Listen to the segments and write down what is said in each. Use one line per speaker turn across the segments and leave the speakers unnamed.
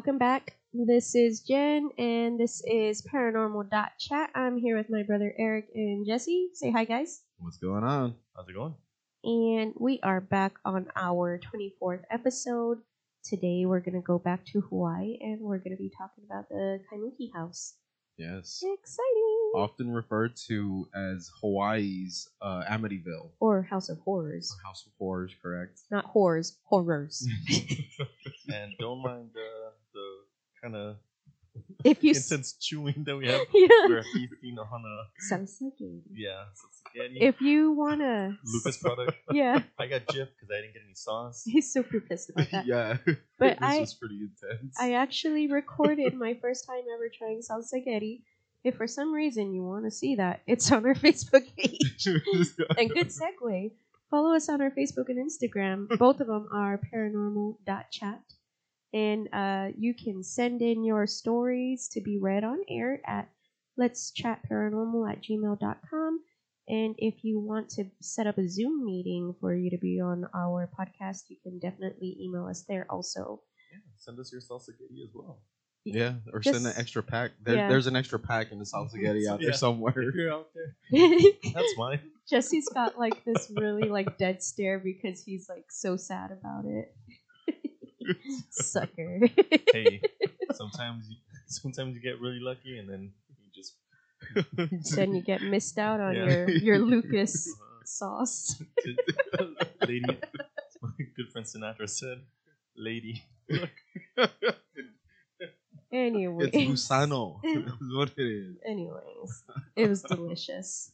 welcome back. This is Jen, and this is Paranormal Chat. I'm here with my brother Eric and Jesse. Say hi, guys.
What's going on?
How's it going?
And we are back on our 24th episode. Today we're going to go back to Hawaii and we're going to be talking about the Kaimuki House.
Yes.
Exciting!
Often referred to as Hawaii's uh, Amityville.
Or House of Horrors.
Or House of Horrors, correct?
Not horrors, horrors.
And don't mind the the kind of
if you. s-
intense chewing that we have.
yeah.
We're feasting on a yeah. So it's, yeah you-
If you want to.
Lucas product.
Yeah.
I got Jif because I didn't get any sauce.
He's super pissed about that.
yeah.
But
this
I-
was pretty intense.
I actually recorded my first time ever trying salsagheri. If for some reason you want to see that, it's on our Facebook page. and good segue. Follow us on our Facebook and Instagram. Both of them are paranormal.chat. And uh, you can send in your stories to be read on air at let's chat paranormal at gmail.com. And if you want to set up a Zoom meeting for you to be on our podcast, you can definitely email us there also.
Yeah, send us your salsa kitty as well.
yeah, or send an extra pack. There,
yeah.
There's an extra pack in the salsa getty out there
Yeah.
somewhere.
If you're out there, that's mine.
Jesse's got like this really like dead stare because he's like so sad about it. Sucker.
Hey, sometimes you sometimes you get really lucky and then you just
then you get missed out on
Yeah.
your your Lucas
uh,
sauce.
lady. My good friend Sinatra said, "Lady."
Anyway.
It's Gusano. That's what it is.
Anyways, it was delicious.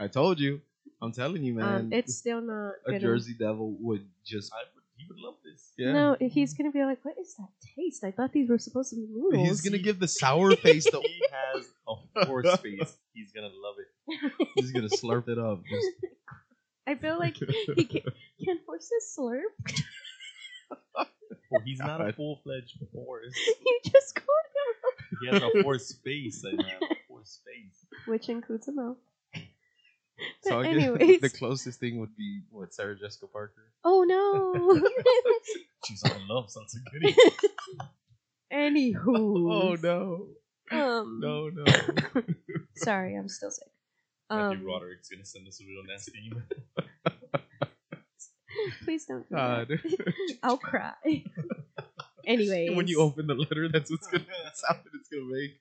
I told you. I'm telling you, man.
Um, it's still not
a
gonna.
Jersey Devil would just.
I would, he would love this.
Yeah.
No, he's gonna be like, "What is that taste? I thought these were supposed to be noodles."
He's gonna give the sour face. that
He has a horse face. He's gonna love it.
he's gonna slurp it up. Just
I feel like he can. Can horses slurp?
Well, he's not a full fledged horse.
you just called him,
He has a horse face. I have a horse face.
which includes a mouth. But
So I guess
anyways,
the closest thing would be what Sarah Jessica Parker.
oh no.
She's all in love. Sounds like goody.
Anywho.
Oh no,
Um,
no, no.
Sorry, I'm still sick.
Matthew
Um,
Broderick's gonna send us a real nasty email.
please don't. Do
God.
that. I'll cry. Anyways,
when you open the letter, that's what's gonna that's sound that it's gonna make.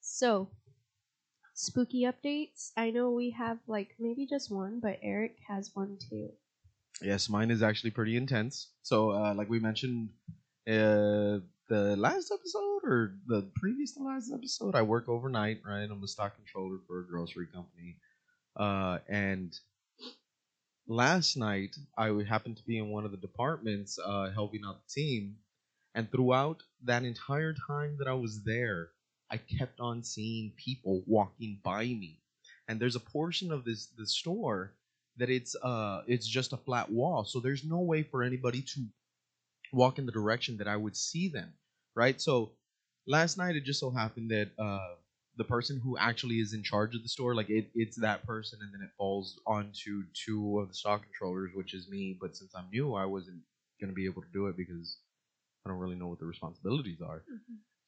so spooky updates. I know we have like maybe just one, but Eric has one too.
yes, mine is actually pretty intense. So, uh, like we mentioned, uh, the last episode or the previous to last episode, I work overnight. Right, I'm a stock controller for a grocery company, uh, and last night I happened to be in one of the departments uh, helping out the team, and throughout that entire time that I was there, I kept on seeing people walking by me, and there's a portion of this the store that it's uh it's just a flat wall, so there's no way for anybody to walk in the direction that I would see them, right? So last night it just so happened that uh the person who actually is in charge of the store, like it, it's that person, and then it falls onto two of the stock controllers, which is me. But since I'm new, I wasn't gonna be able to do it because I don't really know what the responsibilities are.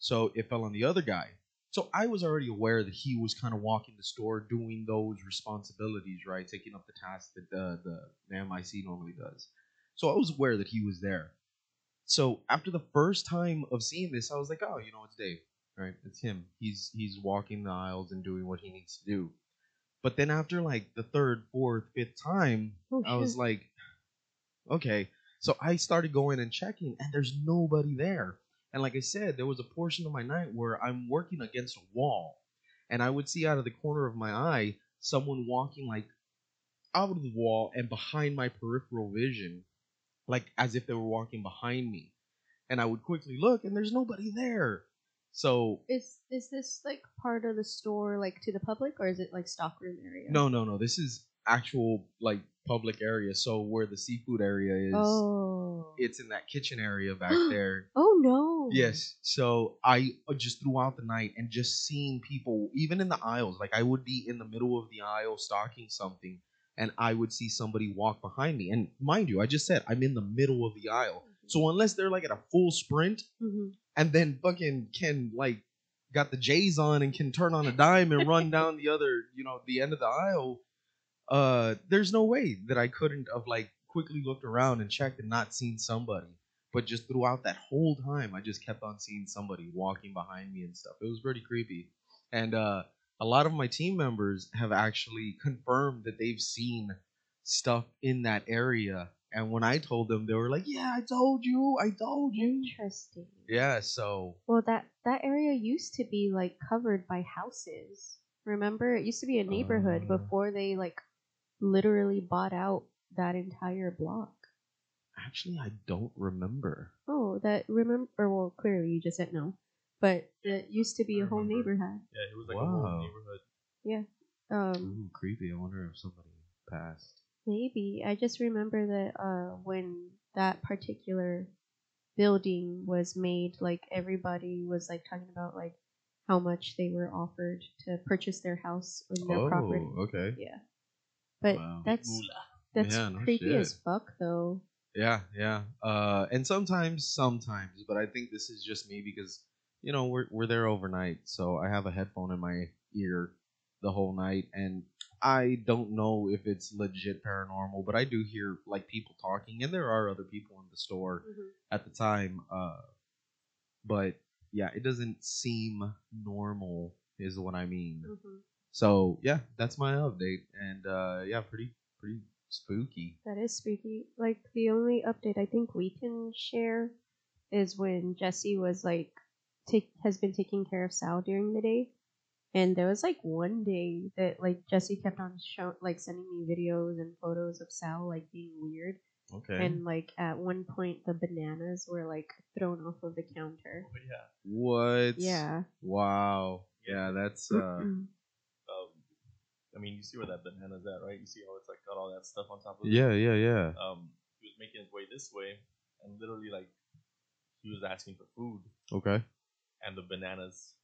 So it fell on the other guy. So I was already aware that he was kind of walking the store, doing those responsibilities, right, taking up the task that the the, the MIC normally does. So I was aware that he was there. So after the first time of seeing this, I was like, oh, you know, it's Dave, right? It's him. He's he's walking the aisles and doing what he needs to do. But then after like the third, fourth, fifth time,
Oh,
I was like, okay. So I started going and checking, and there's nobody there. And like I said, there was a portion of my night where I'm working against a wall, and I would see out of the corner of my eye someone walking like out of the wall and behind my peripheral vision, like as if they were walking behind me. And I would quickly look, and there's nobody there. So
Is is this like part of the store like to the public or is it like stockroom area?
no, no, no. This is actual like public area. So where the seafood area is,
Oh.
it's in that kitchen area back there.
oh no.
Yes. So I uh, just throughout the night and just seeing people, even in the aisles, like I would be in the middle of the aisle stocking something, and I would see somebody walk behind me. And mind you, I just said I'm in the middle of the aisle. So unless they're like at a full sprint
hmm
and then fucking can like got the J's on and can turn on a dime and run down the other, you know, the end of the aisle, uh, there's no way that I couldn't have like quickly looked around and checked and not seen somebody. But just throughout that whole time, I just kept on seeing somebody walking behind me and stuff. It was pretty creepy. And uh, a lot of my team members have actually confirmed that they've seen stuff in that area. And when I told them, they were like, "Yeah, I told you, I told you."
Interesting.
Yeah, so
Well, that that area used to be like covered by houses. Remember, it used to be a neighborhood
Uh.
before they like literally bought out that entire block.
actually, I don't remember.
Oh, that remember? Well, clearly you just said no, but it used to be a
I
whole
remember.
neighborhood.
Yeah, it was like a
Wow.
whole neighborhood. Yeah.
Um,
Ooh, creepy. I wonder if somebody passed.
maybe I just remember that uh, when that particular building was made, like everybody was like talking about like how much they were offered to purchase their house or their property.
Oh, okay.
Yeah, but
Wow.
that's
Moolah.
that's
Yeah, no
creepy as fuck though.
Yeah, yeah. Uh, and sometimes, sometimes, but I think this is just me because you know we're we're there overnight, so I have a headphone in my ear the whole night, and I don't know if it's legit paranormal, but I do hear like people talking, and there are other people in the store at the time. Uh, but yeah, it doesn't seem normal, is what I mean.
Mhm.
So yeah, that's my update, and uh, yeah, pretty pretty spooky.
That is spooky. Like the only update I think we can share is when Jesse was like take has been taking care of Sal during the day. And there was like one day that like Jesse kept on show like sending me videos and photos of Sal like being weird.
Okay.
And like at one point the bananas were like thrown off of the counter.
Oh yeah.
What?
Yeah.
Wow. Yeah, that's uh
I mean, you see where that banana's at, right? You see how it's like got all that stuff on top of it.
yeah, yeah, yeah.
Um, he was making his way this way, and literally like he was asking for food,
Okay.
and the bananas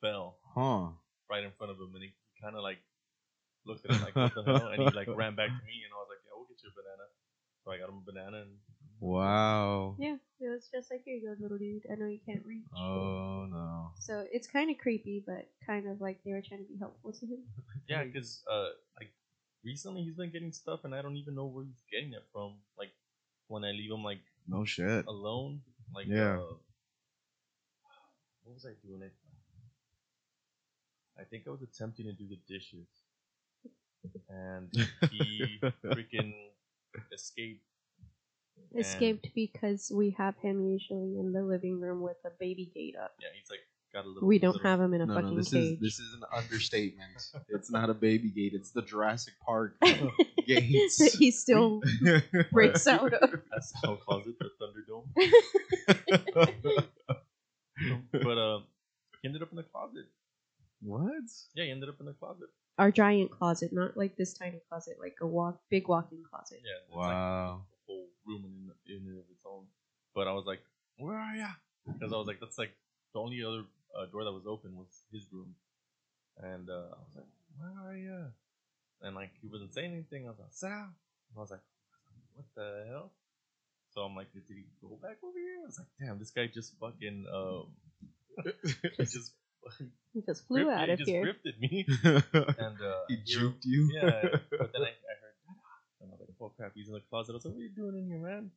fell
Huh.
right in front of him, and he kind of like looked at him like, "What the hell?" And he like ran back to me, and I was like, "Yeah, we'll get you a banana." So I got him a banana, and
Wow.
Yeah, it was just like here you go, little dude. I know you can't reach.
Oh no.
So it's kind of creepy, but kind of like they were trying to be helpful to him.
yeah, because uh, like recently he's been getting stuff, and I don't even know where he's getting it from. Like when I leave him like
No shit.
alone, like
Yeah.
uh, what was I doing? It. I think I was attempting to do the dishes, and he freaking escaped. And-
Escaped because we have him usually in the living room with a baby gate up.
Yeah, he's like got a little.
We don't
little-
have him in a
No,
fucking
no, this
cage.
is this is an understatement. it's not a baby gate, it's the Jurassic Park gates.
that he still breaks out of.
That's how calls it the Thunderdome. but uh, he ended up in the closet.
what?
Yeah, he ended up in the closet.
Our giant closet, not like this tiny closet, like a walk, big walk-in closet.
Yeah, it's like
Wow.
A whole room in, in and of its own. But I was like, where are ya? Because I was like, that's like the only other uh, door that was open was his room, and uh, I was like, where are ya? And like he wasn't saying anything. I was like, Sal. And I was like, what the hell? So I'm like, did he go back over here? I was like, damn, this guy just fucking um, he just
He just flew
ripped-
out
he
of
just
here.
ripped me, and uh,
he
here-
juked you.
yeah, but then I, I heard, and I like, oh crap, he's in the closet. I was like, what are you doing in here, man?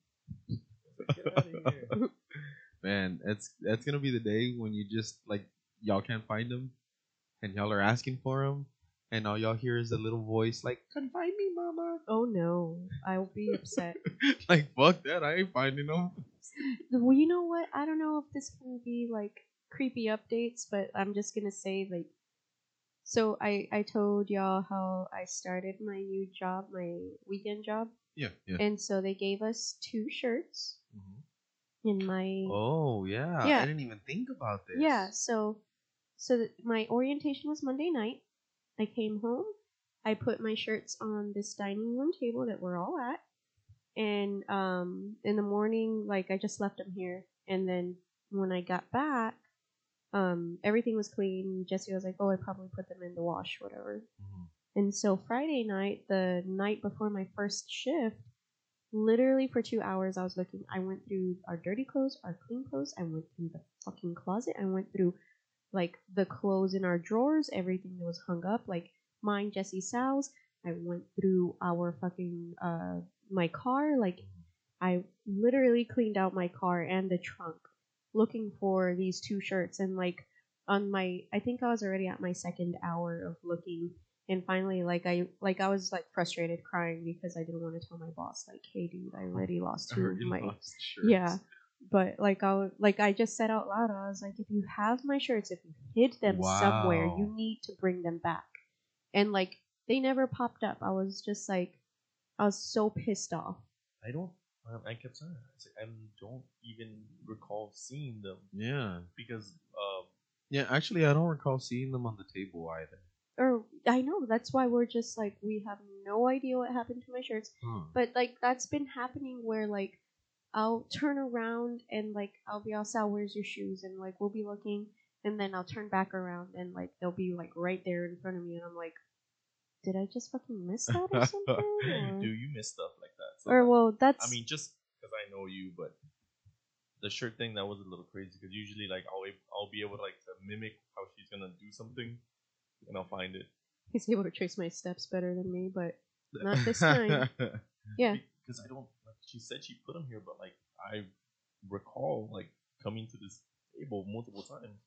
Like, Get out of here.
Man, that's that's gonna be the day when you just like y'all can't find him, and y'all are asking for him, and all y'all hear is a little voice like, "Come find me, mama."
Oh no, I will be upset.
like fuck that, I ain't finding him.
well, you know what? I don't know if this can be like creepy updates, but I'm just gonna say like. So I I told y'all how I started my new job, my weekend job,
Yeah, yeah.
and so they gave us two shirts
Mhm.
in my
Oh yeah,
Yeah.
I didn't even think about this.
Yeah, so so th- my orientation was Monday night. I came home. I put my shirts on this dining room table that we're all at. And um in the morning like I just left them here and then when I got back um everything was clean. Jesse was like, "Oh, I probably put them in the wash whatever."
Mhm.
And so Friday night, the night before my first shift, literally for two hours I was looking. I went through our dirty clothes, our clean clothes. I went through the fucking closet. I went through like the clothes in our drawers, everything that was hung up, like mine, Jesse Sal's. I went through our fucking uh my car, like I literally cleaned out my car and the trunk looking for these two shirts and like on my I think I was already at my second hour of looking. And finally like I like I was like frustrated crying because I didn't want to tell my boss like hey dude I already lost two of my
lost shirts.
yeah. But like I like I just said out loud I was like if you have my shirts if you hid them somewhere you need to bring them back. And like they never popped up. I was just like I was so pissed off.
I don't. Um, I kept saying, I, was like, I don't even recall seeing them
Yeah.
because um,
Yeah, actually, I don't recall seeing them on the table either.
or I know that's why we're just like we have no idea what happened to my shirts
Huh.
but like that's been happening where like I'll turn around and like I'll be outside where's your shoes and like we'll be looking and then I'll turn back around and like they'll be like right there in front of me and I'm like did I just fucking miss that or something or,
do you miss stuff like that? So,
or well that's
I mean, just because I know you, but the shirt thing that was a little crazy because usually, like, I'll I'll be able to like to mimic how she's gonna do something, and I'll find it.
he's able to trace my steps better than me but Not this time. yeah
Because I don't. Like, she said she put them here, but like I recall like coming to this table multiple times.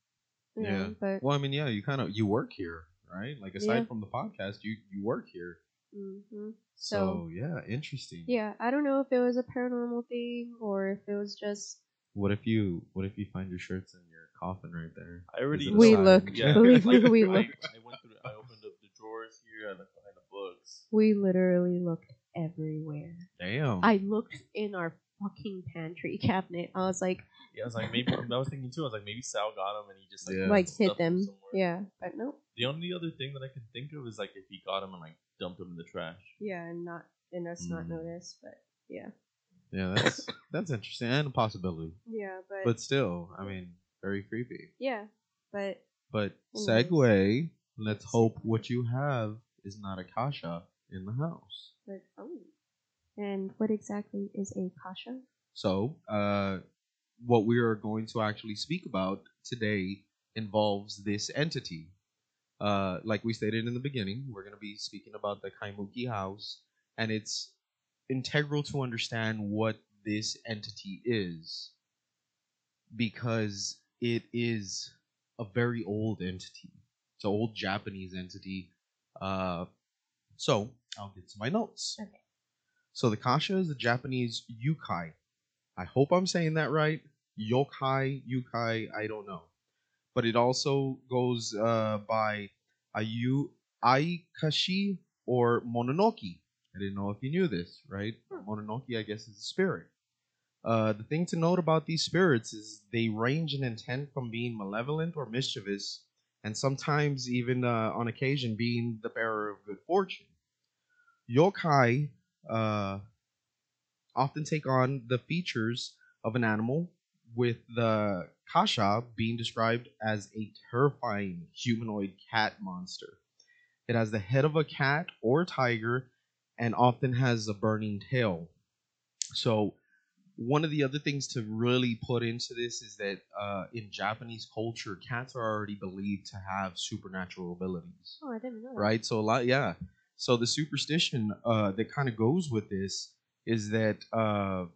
yeah,
Yeah.
but
well, I mean, yeah, you kind of you work here, right? Like aside
Yeah.
from the podcast, you you work here.
Hmm
So,
So-
yeah, interesting.
yeah I don't know if it was a paranormal thing or if it was just
What if you What if you find your shirts in your coffin right there?
I already
Is it a
We
sign?
looked.
Yeah,
Believe me,
like,
we
I,
looked.
I went through. I opened up the drawers here. I looked behind the books.
we literally looked everywhere
Damn.
I looked in our fucking pantry cabinet. I was like,
Yeah, I was like, maybe I was thinking too. I was like, maybe Sal got him and he just like,
Yeah.
like hid
stuffed
them.
somewhere.
Yeah, but no.
The only other thing that I can think of is like if he got him and like dumped him in the trash.
Yeah, and not and us not
Mm.
notice, but yeah,
yeah, that's that's interesting and a possibility.
yeah, but,
But still, I mean, very creepy.
yeah, but
But
Anyways.
segue. Let's hope what you have is not a kasha in the house.
but oh, and what exactly is a kasha?
So, uh, what we are going to actually speak about today involves this entity. Uh, like we stated in the beginning, we're going to be speaking about the Kaimuki house, and it's integral to understand what this entity is because it is a very old entity. It's an old Japanese entity. Uh, so, I'll get to my notes.
Okay.
So, the Kasha is the Japanese yukai. I hope I'm saying that right. Yokai, yukai, I don't know. But it also goes uh, by ayu, ayakashi or mononoke. I didn't know if you knew this, right? Mononoke, I guess, is a spirit. Uh, the thing to note about these spirits is they range in intent from being malevolent or mischievous, and sometimes even uh, on occasion being the bearer of good fortune. Yokai uh, often take on the features of an animal, with the kasha being described as a terrifying humanoid cat monster. It has the head of a cat or tiger and often has a burning tail. So, one of the other things to really put into this is that uh, in Japanese culture, cats are already believed to have supernatural abilities
Oh, I didn't know. that.
right? So a lot, yeah. So the superstition uh, that kind of goes with this is that uh,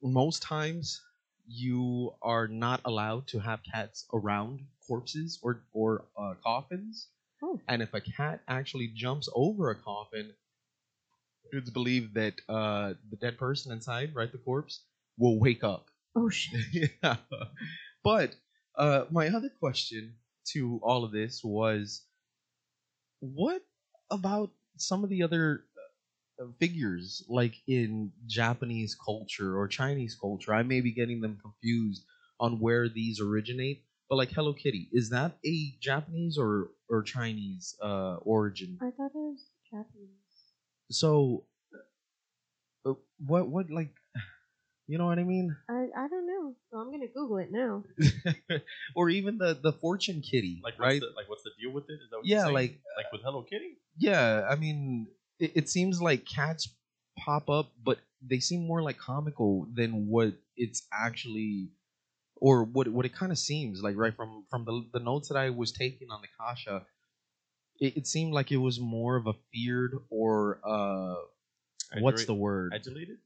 most times you are not allowed to have cats around corpses or or uh, coffins,
Oh.
and if a cat actually jumps over a coffin, it's believed that uh, the dead person inside, right, the corpse, will wake up.
Oh shit.
yeah. But uh, my other question to all of this was, what about some of the other uh, figures, like in Japanese culture or Chinese culture? I may be getting them confused on where these originate. But like Hello Kitty, is that a Japanese or or Chinese uh, origin?
I thought it was Japanese.
So, uh, what what like, you know what I mean?
I I don't know. Well, I'm gonna Google it now.
or even the the fortune kitty,
Like, what's
right?
the, like, what's the deal with it? Is that what
Yeah,
you're
like-
like with Hello Kitty?
yeah, I mean, it, it seems like cats pop up, but they seem more like comical than what it's actually or what what it kind of seems like right from from the the notes that I was taking on the Kasha it, it seemed like it was more of a feared or uh what's the word
Adulated? Is it?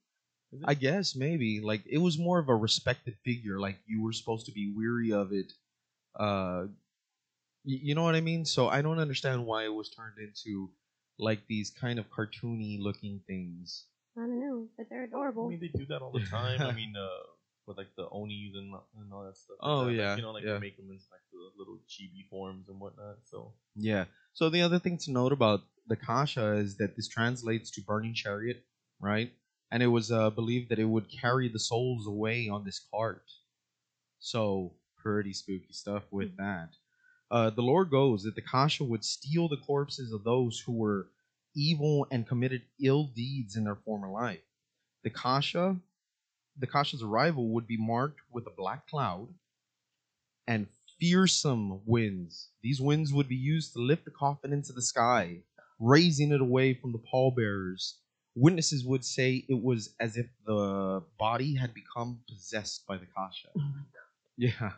I guess maybe like it was more of a respected figure. Like you were supposed to be weary of it. Uh, y- you know what I mean? So I don't understand why it was turned into like these kind of cartoony looking things.
I don't know, but they're adorable.
I
adorable.
mean, they do that all the time. I mean, uh, with like the onis and, and all that stuff. like
Oh,
that. Like,
yeah,
you know, like
yeah.
they make them into like the little chibi forms and whatnot. So
Yeah. So the other thing to note about the Kasha is that this translates to burning chariot, right? And it was uh, believed that it would carry the souls away on this cart. So pretty spooky stuff with that. Uh, the lore goes that the Kasha would steal the corpses of those who were evil and committed ill deeds in their former life. The Kasha, the Kasha's arrival would be marked with a black cloud and fearsome winds. These winds would be used to lift the coffin into the sky, raising it away from the pallbearers. Witnesses would say it was as if the body had become possessed by the Kasha. Yeah.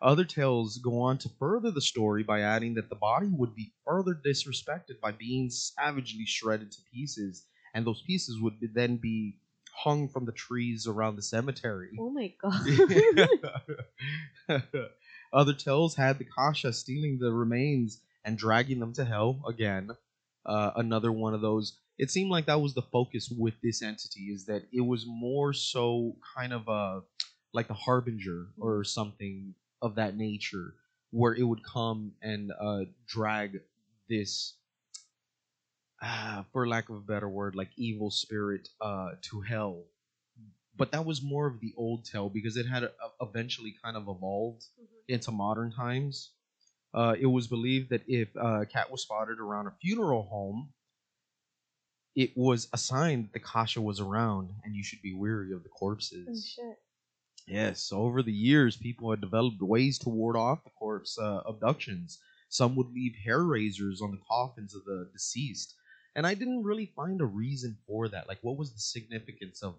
Other tales go on to further the story by adding that the body would be further disrespected by being savagely shredded to pieces, and those pieces would be- then be hung from the trees around the cemetery.
Oh my god.
Other tales had the Kasha stealing the remains and dragging them to hell again. Uh, another one of those. It seemed like that was the focus with this entity is that it was more so kind of a like a harbinger or something of that nature, where it would come and uh, drag this, uh, for lack of a better word, like evil spirit uh, to hell but that was more of the old tale because it had uh, eventually kind of evolved into modern times. Uh, it was believed that if uh, a cat was spotted around a funeral home, it was a sign that the kasha was around and you should be weary of the
oh
corpses.
shit.
Yes, so over the years, people had developed ways to ward off the corpse uh, abductions. Some would leave hair razors on the coffins of the deceased, and I didn't really find a reason for that. Like, what was the significance of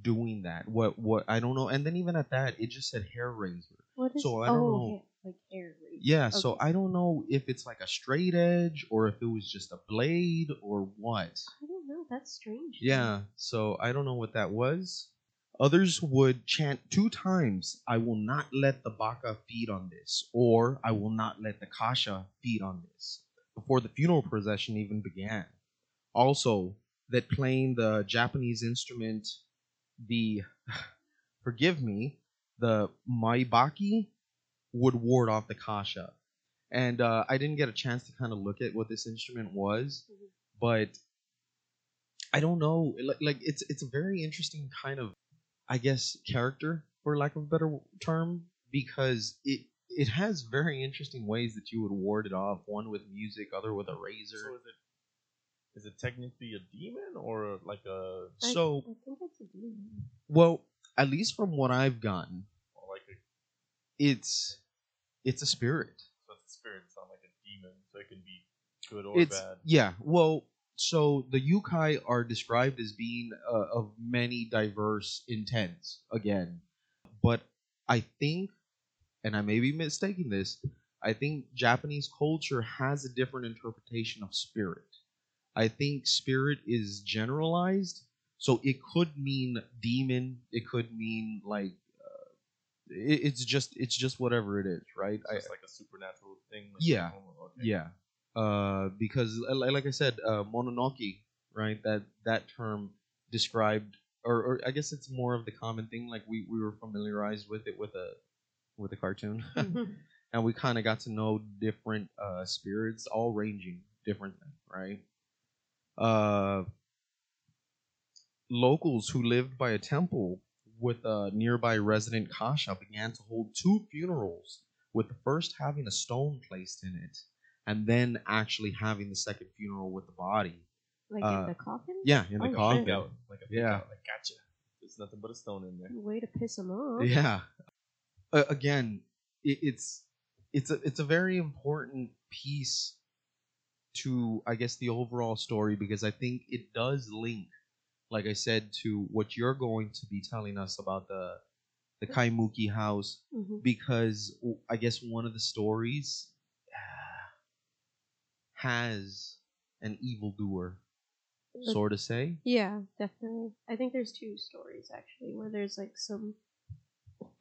doing that? What? What? I don't know. And then even at that, it just said hair razor.
What is
So I don't
oh,
know.
hair- like razor.
Yeah, so I don't know if it's like a straight edge or if it was just a blade or what.
I don't know. That's strange.
Yeah, so I don't know what that was. Others would chant two times, I will not let the Baka feed on this, or I will not let the Kasha feed on this, before the funeral procession even began. Also, that playing the Japanese instrument, the, forgive me, the Maibaki, would ward off the Kasha. And uh, I didn't get a chance to kind of look at what this instrument was,
Mhm.
but I don't know. Like, like it's it's a very interesting kind of, I guess, character for lack of a better term, because it it has very interesting ways that you would ward it off. One with music, other with a razor.
So is it is it technically a demon or like a
I,
So,
I think it's a demon.
well, at least from what I've gotten,
or like a
it's it's a spirit.
so it's a spirit? It's not like a demon, so it can be good or
it's
bad.
yeah. Well, so the yukai are described as being uh, of many diverse intents again, but I think, and I may be mistaking this, I think Japanese culture has a different interpretation of spirit. I think spirit is generalized, so it could mean demon. It could mean like. It- It's just it's just whatever it is, right?
So
I,
it's like a supernatural thing. Like,
Yeah.
oh, okay.
yeah, uh, because like I said, uh, Mononoke, right? That that term described, or, or I guess it's more of the common thing. Like we, we were familiarized with it with a with a cartoon, and we kind of got to know different uh, spirits, all ranging differently, right? Uh, locals who lived by a temple with a nearby resident kasha began to hold two funerals, with the first having a stone placed in it, and then actually having the second funeral with the body.
like
uh,
in the coffin.
Yeah, in the
Oh,
coffin.
shit.
Out, like a
Yeah.
out, like gotcha. There's nothing but a stone in there.
Way to piss him off.
Yeah. Uh, again, it, it's it's a it's a very important piece to I guess the overall story because I think it does link like I said, to what you're going to be telling us about the the Kaimuki house
hmm
because I guess one of the stories has an evildoer, sort of say.
Yeah, definitely. I think there's two stories actually where there's like some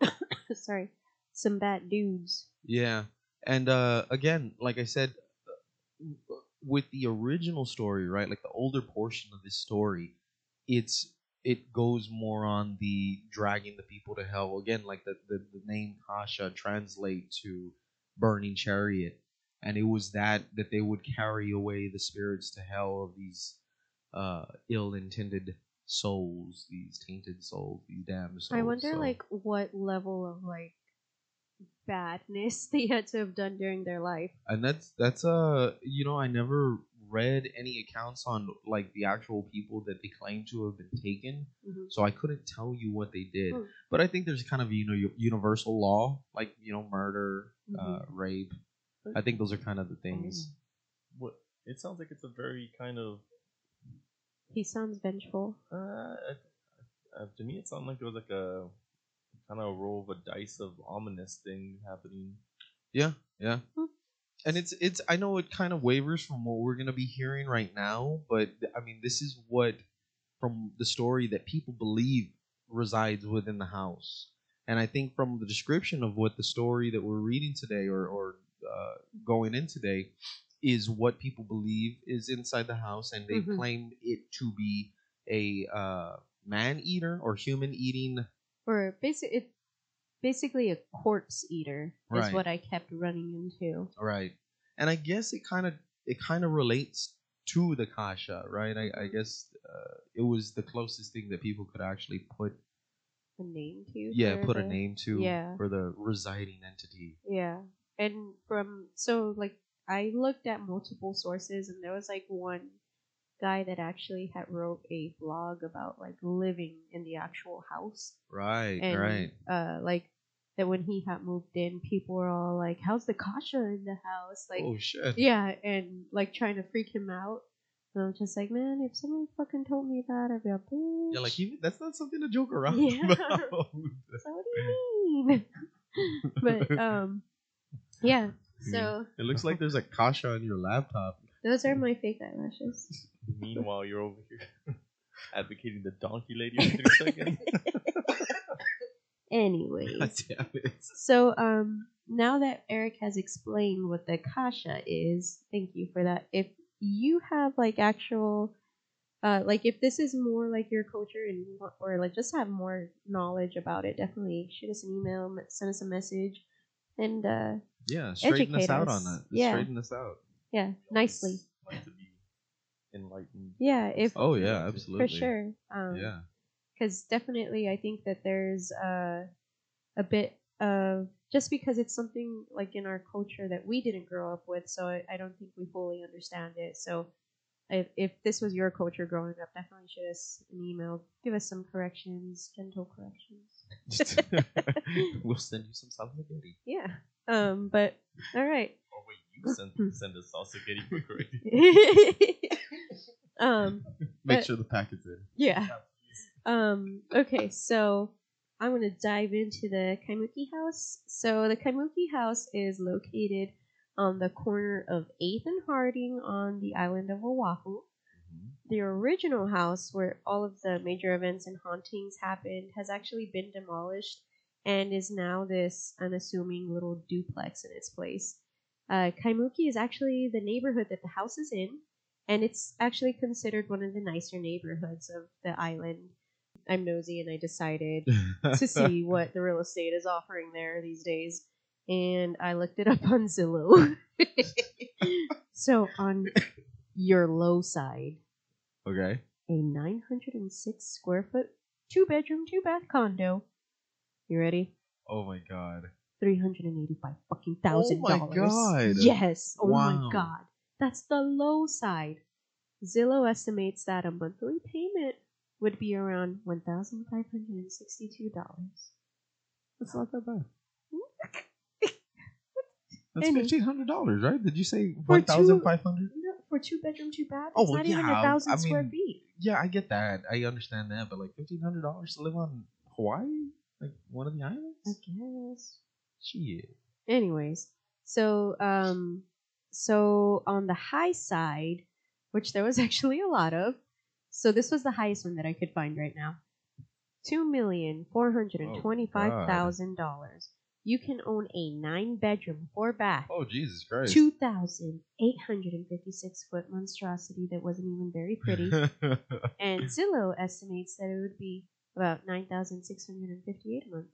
sorry, some bad dudes.
Yeah, and uh, again, like I said, uh, with the original story, right, like the older portion of this story, it's it goes more on the dragging the people to hell. Again, like the the, the name Kasha translate to burning chariot, and it was that that they would carry away the spirits to hell of these uh, ill-intended souls, these tainted souls, these damned souls.
I wonder
So-
like what level of like badness they had to have done during their life.
and that's that's uh you know i never read any accounts on like the actual people that they claim to have been taken
Mhm.
so i couldn't tell you what they did
Hmm.
but i think there's kind of you know universal law like you know murder uh
Mhm.
rape i think those are kind of the things
What it sounds like it's a very kind of
He sounds vengeful.
uh, uh, to me it sounded like it was like a kind of a roll of a dice of ominous thing happening.
yeah yeah
Hmm.
And it's it's i know it kind of wavers from what we're gonna be hearing right now but i mean this is what from the story that people believe resides within the house and i think from the description of what the story that we're reading today or, or uh, going in today is what people believe is inside the house and they've
Mhm.
claimed it to be a uh, man eater or human eating
Or basically it basically a corpse eater
Right.
is what I kept running into.
Right. And I guess it kind of it kind of relates to the kasha, right? I, I guess uh, it was the closest thing that people could actually put
A name to
yeah, put a name to
yeah.
for the residing entity.
Yeah. And from so like I looked at multiple sources and there was like one guy that actually had wrote a blog about like living in the actual house.
Right,
And
right.
uh like that when he had moved in people were all like, How's the kasha in the house? Like
oh shit.
Yeah, and like trying to freak him out. And I'm just like, man, if someone fucking told me that, I'd be like, bitch.
Yeah, like even, that's not something to joke around
Yeah.
about.
so what do you mean? but um, yeah. So
it looks like there's a kasha on your laptop.
Those are my fake eyelashes.
Meanwhile, you're over here advocating the donkey lady for three seconds.
Anyways,
God damn it.
so um, now that Eric has explained what the kasha is, thank you for that. If you have like actual uh, like if this is more like your culture and you want, or like just have more knowledge about it, definitely shoot us an email, m- send us a message, and uh,
Yeah, straighten us
Educate
out
us.
on that. Just
Yeah.
Straighten us out.
Yeah, nicely.
Like to be enlightened.
Yeah, if
Oh yeah, absolutely.
for sure. Um,
Yeah.
because definitely I think that there's uh, a bit of just because it's something like in our culture that we didn't grow up with, so I, I don't think we fully understand it. So if, if this was your culture growing up, definitely shoot us an email, give us some corrections, gentle corrections.
we'll send you some spaghetti.
Yeah. Um. But all right.
Or wait, you send send us salsa getting for correct.
um.
Make
But-
sure the packet's in.
Yeah. Um, okay, so I'm going to dive into the Kaimuki house. So the Kaimuki house is located on the corner of 8th and Harding on the island of Oahu. The original house where all of the major events and hauntings happened has actually been demolished and is now this unassuming little duplex in its place. Uh, Kaimuki is actually the neighborhood that the house is in, and it's actually considered one of the nicer neighborhoods of the island. I'm nosy and I decided to see what the real estate is offering there these days. And I looked it up on Zillow. so on your low side,
Okay.
a 906 square foot, two bedroom, two bath condo. You ready?
Oh my god.
Three hundred and eighty-five fucking oh thousand
my
dollars.
God.
Yes. Oh
Wow.
my god. That's the low side. Zillow estimates that a monthly payment would be around one thousand five hundred and sixty-two dollars.
That's not that bad. That's fifteen hundred dollars, right? Did you say one thousand five hundred?
No, for two bedroom, two bath.
Oh,
it's not even
yeah,
a thousand
I
square
mean-
feet.
yeah, I get that. I understand that, but like fifteen hundred dollars to live on Hawaii, like one of the islands.
I guess.
Shit.
Anyways, so um, so on the high side, which there was actually a lot of, so this was the highest one that I could find right now. Two million four hundred and twenty-five thousand dollars. You can own a nine-bedroom, four-bath,
Oh Jesus Christ.
two thousand eight hundred and fifty-six foot monstrosity that wasn't even very pretty. and Zillow estimates that it would be about nine thousand six hundred and fifty-eight a month.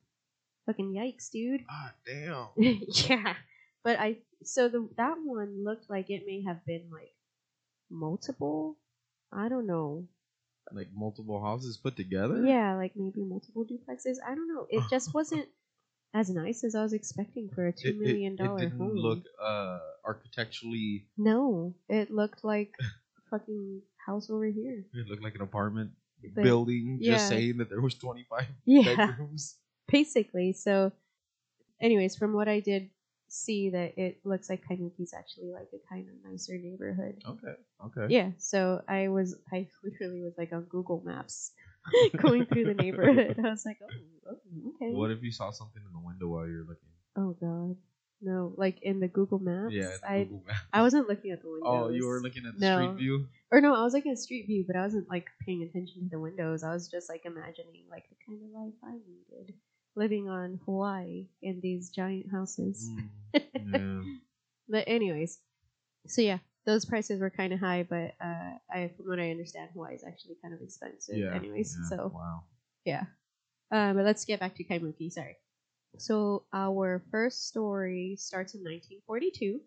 Fucking yikes, dude.
ah damn.
yeah, but I so the that one looked like it may have been like multiple. I don't know.
Like multiple houses put together.
Yeah, like maybe multiple duplexes. I don't know. It just wasn't as nice as I was expecting for a
It-
two
it-
million dollar
It, didn't
home.
look uh architecturally.
no, it looked like a fucking house over here.
It looked like an apartment
But-
building. Just saying that there was twenty five
Yeah.
bedrooms.
Basically. So, anyways, from what I did see, that it looks like Kaimuki's actually like a kind of nicer neighborhood.
Okay. Okay.
Yeah. So I was, I literally was like on Google Maps, going through the neighborhood. I was like, oh, oh, okay.
What if you saw something in the window while you're looking?
Oh God, no! Like in the Google Maps.
Yeah.
I
Google Maps.
I wasn't looking at the windows.
Oh, you were looking at the
No.
street view.
Or no, I was looking at street view, but I wasn't like paying attention to the windows. I was just like imagining like the kind of life I needed living on Hawaii in these giant houses.
Mm, yeah.
But anyways, so yeah, those prices were kind of high, but uh, I from what I understand, Hawaii is actually kind of expensive.
Yeah.
anyways,
yeah.
so
wow.
yeah. Uh, but let's get back to Kaimuki. Sorry. So our first story starts in 1942,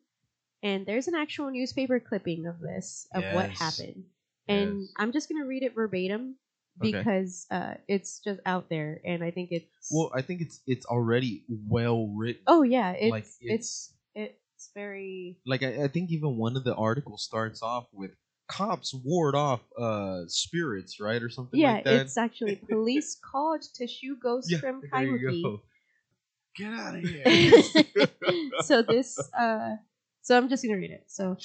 and there's an actual newspaper clipping of this of what happened, and
Yes.
I'm just gonna read it verbatim
Okay.
because uh, it's just out there, and I think it's
Well, I think it's it's already well written.
oh yeah, it's
like
it's
it's,
it's very
like I, I think even one of the articles starts off with cops ward off uh spirits, right, or something
yeah,
like that.
it's actually police called to shoo ghosts
yeah,
from Kaimuki.
Get out of here.
so this uh so I'm just gonna read it. So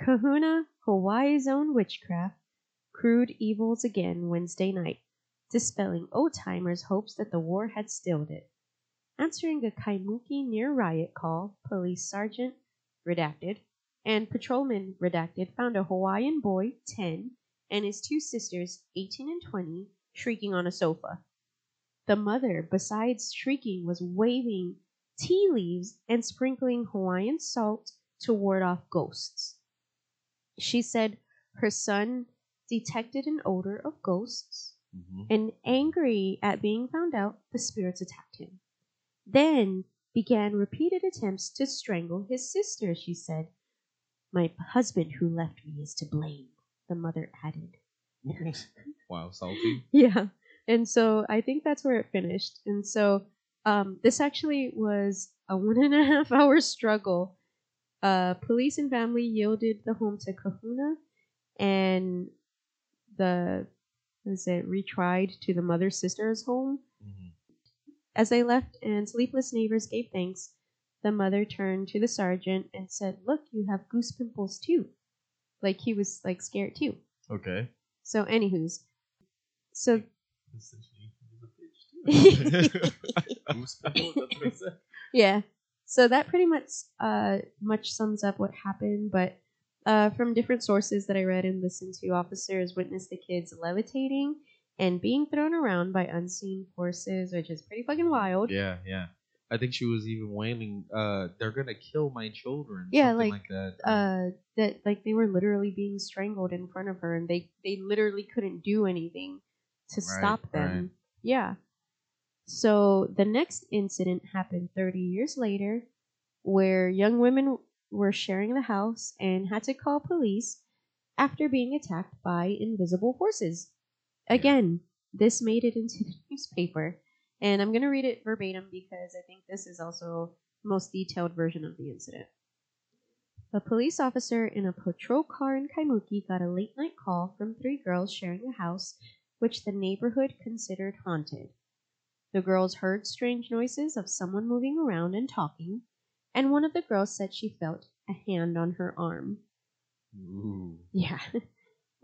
Kahuna, Hawaii's own witchcraft, crude evils again Wednesday night, dispelling old timers' hopes that the war had stilled it. Answering a Kaimuki near riot call, police sergeant redacted and patrolman redacted found a Hawaiian boy, ten, and his two sisters, eighteen and twenty, shrieking on a sofa. The mother, besides shrieking, was waving tea leaves and sprinkling Hawaiian salt to ward off ghosts. She said her son detected an odor of ghosts,
Mhm.
and angry at being found out, the spirits attacked him. Then began repeated attempts to strangle his sister, she said. My husband who left me is to blame, the mother added.
wow, salty.
Yeah. And so I think that's where it finished. And so um, this actually was a one and a half hour struggle. Uh, police and family yielded the home to Kahuna, and the is it retried to the mother sister's home.
Mhm.
As they left and sleepless neighbors gave thanks, the mother turned to the sergeant and said, "Look, you have goose pimples too." Like he was like scared too.
Okay.
So, anywho's, so
Essentially, he's a bitch too. Goose pimples, that's what I said.
yeah. So that pretty much uh much sums up what happened, but uh from different sources that I read and listened to, officers witnessed the kids levitating and being thrown around by unseen forces, which is pretty fucking wild.
yeah, yeah. I think she was even wailing, uh, they're gonna kill my children.
Yeah,
something
like,
like, that.
Uh that like they were literally being strangled in front of her and they they literally couldn't do anything to
Right,
stop them.
right.
Yeah. So the next incident happened 30 years later where young women were sharing the house and had to call police after being attacked by invisible forces. Again, this made it into the newspaper. And I'm going to read it verbatim because I think this is also the most detailed version of the incident. A police officer in a patrol car in Kaimuki got a late night call from three girls sharing a house which the neighborhood considered haunted. The girls heard strange noises of someone moving around and talking, and one of the girls said she felt a hand on her arm.
Ooh.
Yeah.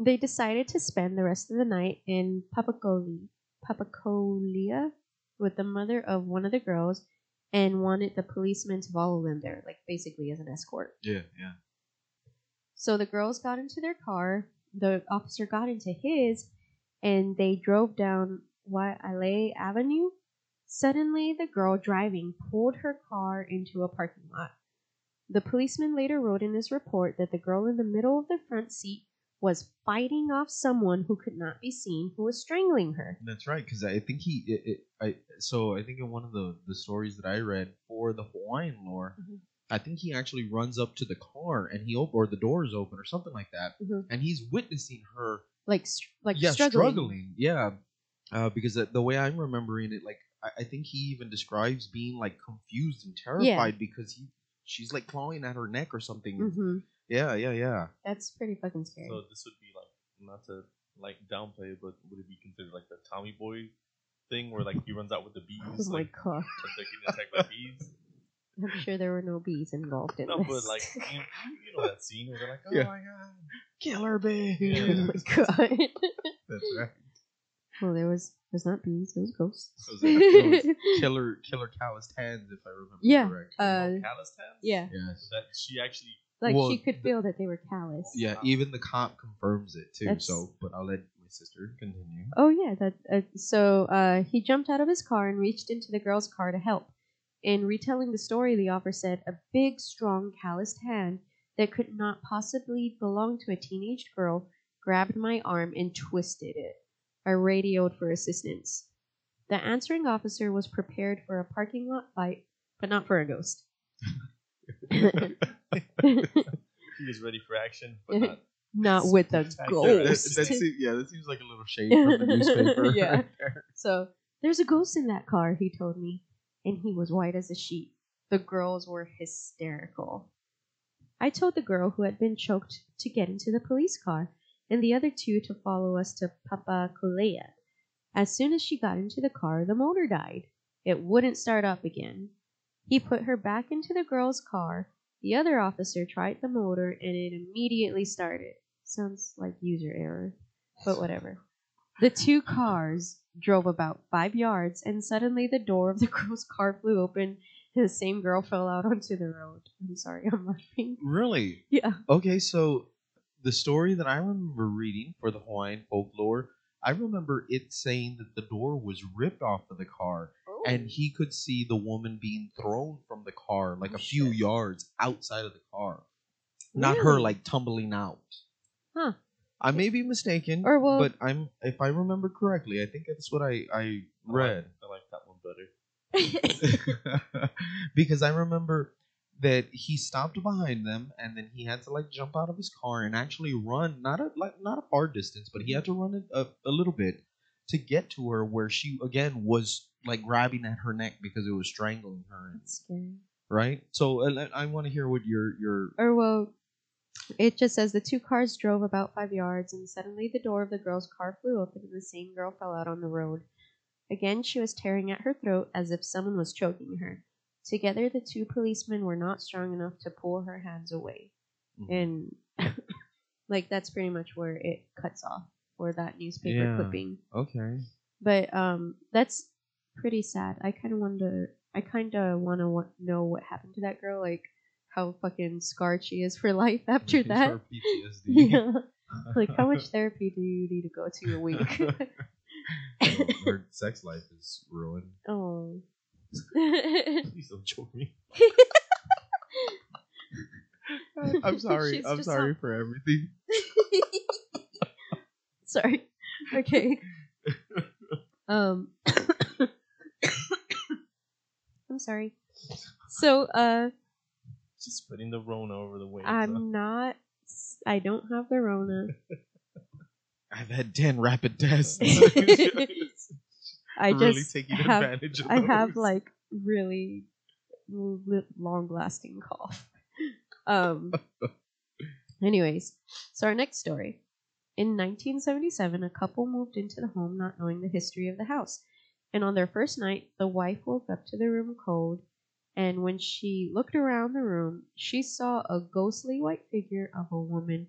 They decided to spend the rest of the night in Papakoli, Papakolia with the mother of one of the girls and wanted the policeman to follow them there, like basically as an escort.
Yeah, yeah.
So the girls got into their car, the officer got into his, and they drove down Waialae Avenue. Suddenly, the girl driving pulled her car into a parking lot. The policeman later wrote in his report that the girl in the middle of the front seat was fighting off someone who could not be seen who was strangling her.
That's right, because I think he, it, it, I, so I think in one of the the stories that I read for the Hawaiian lore,
Mhm.
I think he actually runs up to the car and he op- or the door is open or something like that,
Mhm.
and he's witnessing her,
Like, str- like
yeah,
struggling.
struggling, yeah, uh, because the, the way I'm remembering it, like I, I think he even describes being like confused and terrified because he, she's like clawing at her neck or something.
hmm
Yeah, yeah, yeah.
That's pretty fucking scary.
So this would be like not to like downplay it, but would it be considered like the Tommy Boy thing where like he runs out with the bees?
oh my
like,
god.
like they're getting attacked by bees.
I'm sure there were no bees involved in
No,
this.
but like you, you know that scene where they're like, oh
Yeah.
my god,
Killer bee.
Yeah.
oh my god.
That's right.
Well, there was there's not bees. It was ghosts.
Those are- those killer, killer calloused hands, if I remember
Yeah,
correct.
uh,
oh, callous hands.
yeah,
yes.
that she actually.
like
Well,
she could feel that they were callous.
Yeah, even the cop confirms it too.
That's-
So, but I'll let my sister continue.
Oh yeah, that. Uh, so uh, he jumped out of his car and reached into the girl's car to help. In retelling the story, the officer said a big, strong, calloused hand that could not possibly belong to a teenage girl grabbed my arm and twisted it. I radioed for assistance. The answering officer was prepared for a parking lot fight, but not for a ghost.
He was ready for action, but not.
not with a
That-
That,
ghost.
that seems, yeah, that seems like a little shade from the newspaper.
Yeah.
right there.
So there's a ghost in that car, he told me, and he was white as a sheet. The girls were hysterical. I told the girl who had been choked to get into the police car, and the other two to follow us to Papa Kolea. As soon as she got into the car, the motor died. It wouldn't start up again. He put her back into the girl's car. The other officer tried the motor, and it immediately started. Sounds like user error, but whatever. The two cars drove about five yards, and suddenly the door of the girl's car flew open, and the same girl fell out onto the road. I'm sorry, I'm laughing.
Really?
Yeah.
Okay, so the story that I remember reading for the Hawaiian folklore, I remember it saying that the door was ripped off of the car and oh. he could see the woman being thrown from the car like
Oh,
a few
shit.
yards outside of the car. Not her like tumbling out.
Huh.
I may be mistaken,
Or, well-
but I'm if I remember correctly, I think that's what I I read.
I like that one better.
because I remember that he stopped behind them and then he had to like jump out of his car and actually run not a like not a far distance, but he had to run a, a, little bit to get to her where she again was like grabbing at her neck because it was strangling her,
That's scary.
right? So uh, I want to hear what your your
Or well, it just says the two cars drove about five yards, and suddenly the door of the girl's car flew open, and the same girl fell out on the road. Again, she was tearing at her throat as if someone was choking her. Together, the two policemen were not strong enough to pull her hands away,
Mhm.
and like that's pretty much where it cuts off, or that newspaper
Yeah.
clipping.
okay.
But um, that's pretty sad. I kind of wonder. I kind of want to know what happened to that girl. Like how fucking scarred she is for life after
Looking
that. Yeah. Like how much therapy do you need to go to a week?
her sex life is ruined.
oh.
Please don't choke me.
I'm sorry.
She's
I'm
just
sorry
on-
for everything.
Sorry. Okay. Um. I'm sorry. So, uh,
Just putting the Rona over the way.
I'm not. I don't have the Rona.
I've had ten rapid tests.
I
really
just have. I have like really long lasting cough. Um. anyways, so our next story. In 1977, a couple moved into the home not knowing the history of the house. And on their first night, the wife woke up to the room cold. And when she looked around the room, she saw a ghostly white figure of a woman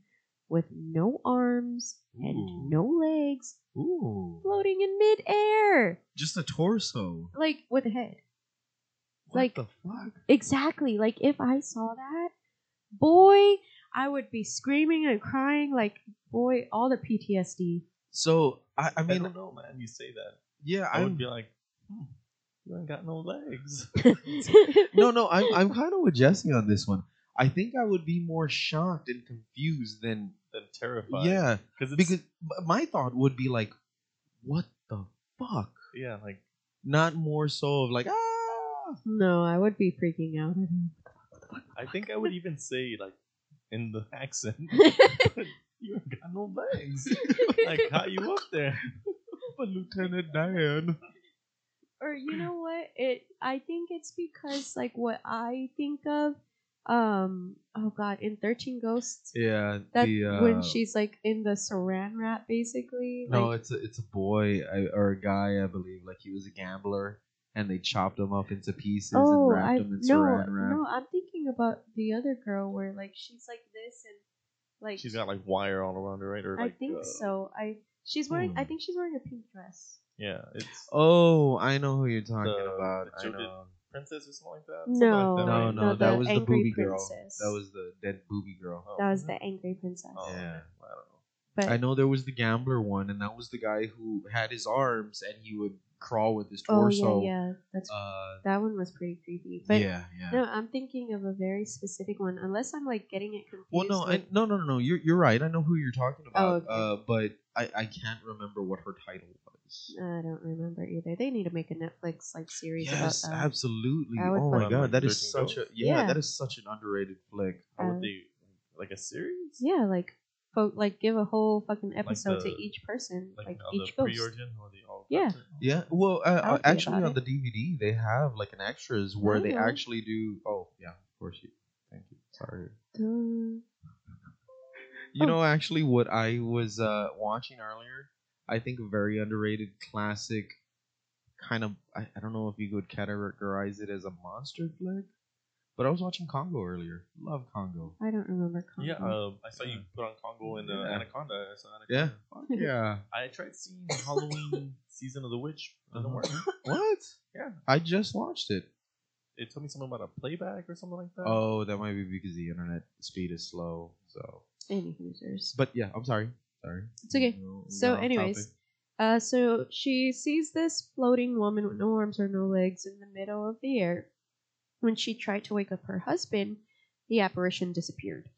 with no arms
Ooh.
and no legs,
Ooh.
floating in midair,
Just a torso.
like with a head.
What
Like-
the fuck?
Exactly. Like if I saw that, boy, I would be screaming and crying. Like boy, all the PTSD.
So I, I
I
mean,
don't know, man. You say that.
yeah,
I
I
would be like, hmm, you ain't got no legs.
no, no, I'm I'm kind of with Jesse on this one. I think I would be more shocked and confused than
Then terrified.
yeah,
because
because my thought would be like, what the fuck?
yeah, like
Not more so of like ah.
no, I would be freaking out.
I think I would even say like in the accent, you ain't got no legs. like how you up there?
But Lieutenant Dan.
or you know what? It. I think it's because like what I think of. Um. Oh God! In Thirteen Ghosts,
Yeah,
that
the, uh,
when she's like in the Saran wrap, basically.
no,
like,
it's a it's a boy I, or a guy I believe. Like he was a gambler, and they chopped him up into pieces and
Oh,
wrapped
I
him in
no,
saran wrap.
no. I'm thinking about the other girl where like she's like this and like
She's got like wire all around her, right? Or
I think
uh,
so. I she's wearing. I
Hmm.
think she's wearing a pink dress.
Yeah, it's
Oh, I know who you're talking
The-
about.
the
I know.
Princess or something like that.
No,
like that,
No,
right?
no,
no,
that
the
was the
angry
booby girl.
princess.
That was the dead booby girl.
Oh,
That was the angry princess.
Oh,
Yeah.
okay. I don't know.
But
I know there was the gambler one, and that was the guy who had his arms and he would crawl with his torso.
oh
torso.
yeah, yeah. That's
Uh,
that one was pretty creepy. But
yeah, yeah.
no, I'm thinking of a very specific one. Unless I'm like getting it confused.
well, no, I, no, no, no, no. You're you're right. I know who you're talking about.
Oh, okay.
uh, but I I can't remember what her title was.
I don't remember either. They need to make a Netflix like series
Yes,
about that.
absolutely.
I
Oh my god, that is
13
such a yeah,
Yeah.
that is such an underrated flick.
How
Uh,
would they like a series?
Yeah, like fo- like give a whole fucking
Like
episode
the-
to each person, like,
Like,
each
the
ghost.
pre-origin, how they all
Yeah.
Yeah, well, uh,
I would be
actually,
about
on the DVD they have like an extras where they
know.
actually do. Oh yeah, of course you. Thank you. Sorry.
Dun.
You
Oh.
know, actually, what I was uh, watching earlier, I think a very underrated classic, kind of. I, I don't know if you could categorize it as a monster flick, but I was watching Congo earlier. Love Congo.
I don't remember.
Yeah,
Congo.
uh, I saw you put on Congo and uh,
Yeah.
Anaconda. I saw
Yeah.
Anaconda.
Fuck yeah.
I tried seeing Halloween season of the witch. Doesn't
Uh-huh.
work.
what?
Yeah.
I just watched it.
It told me something about a playback or something like that.
Oh, that might be because the internet speed is slow. So,
Any users.
but yeah, I'm sorry. Sorry.
It's okay.
No,
So, anyways, uh, so she sees this floating woman with no arms or no legs in the middle of the air. When she tried to wake up her husband, the apparition disappeared.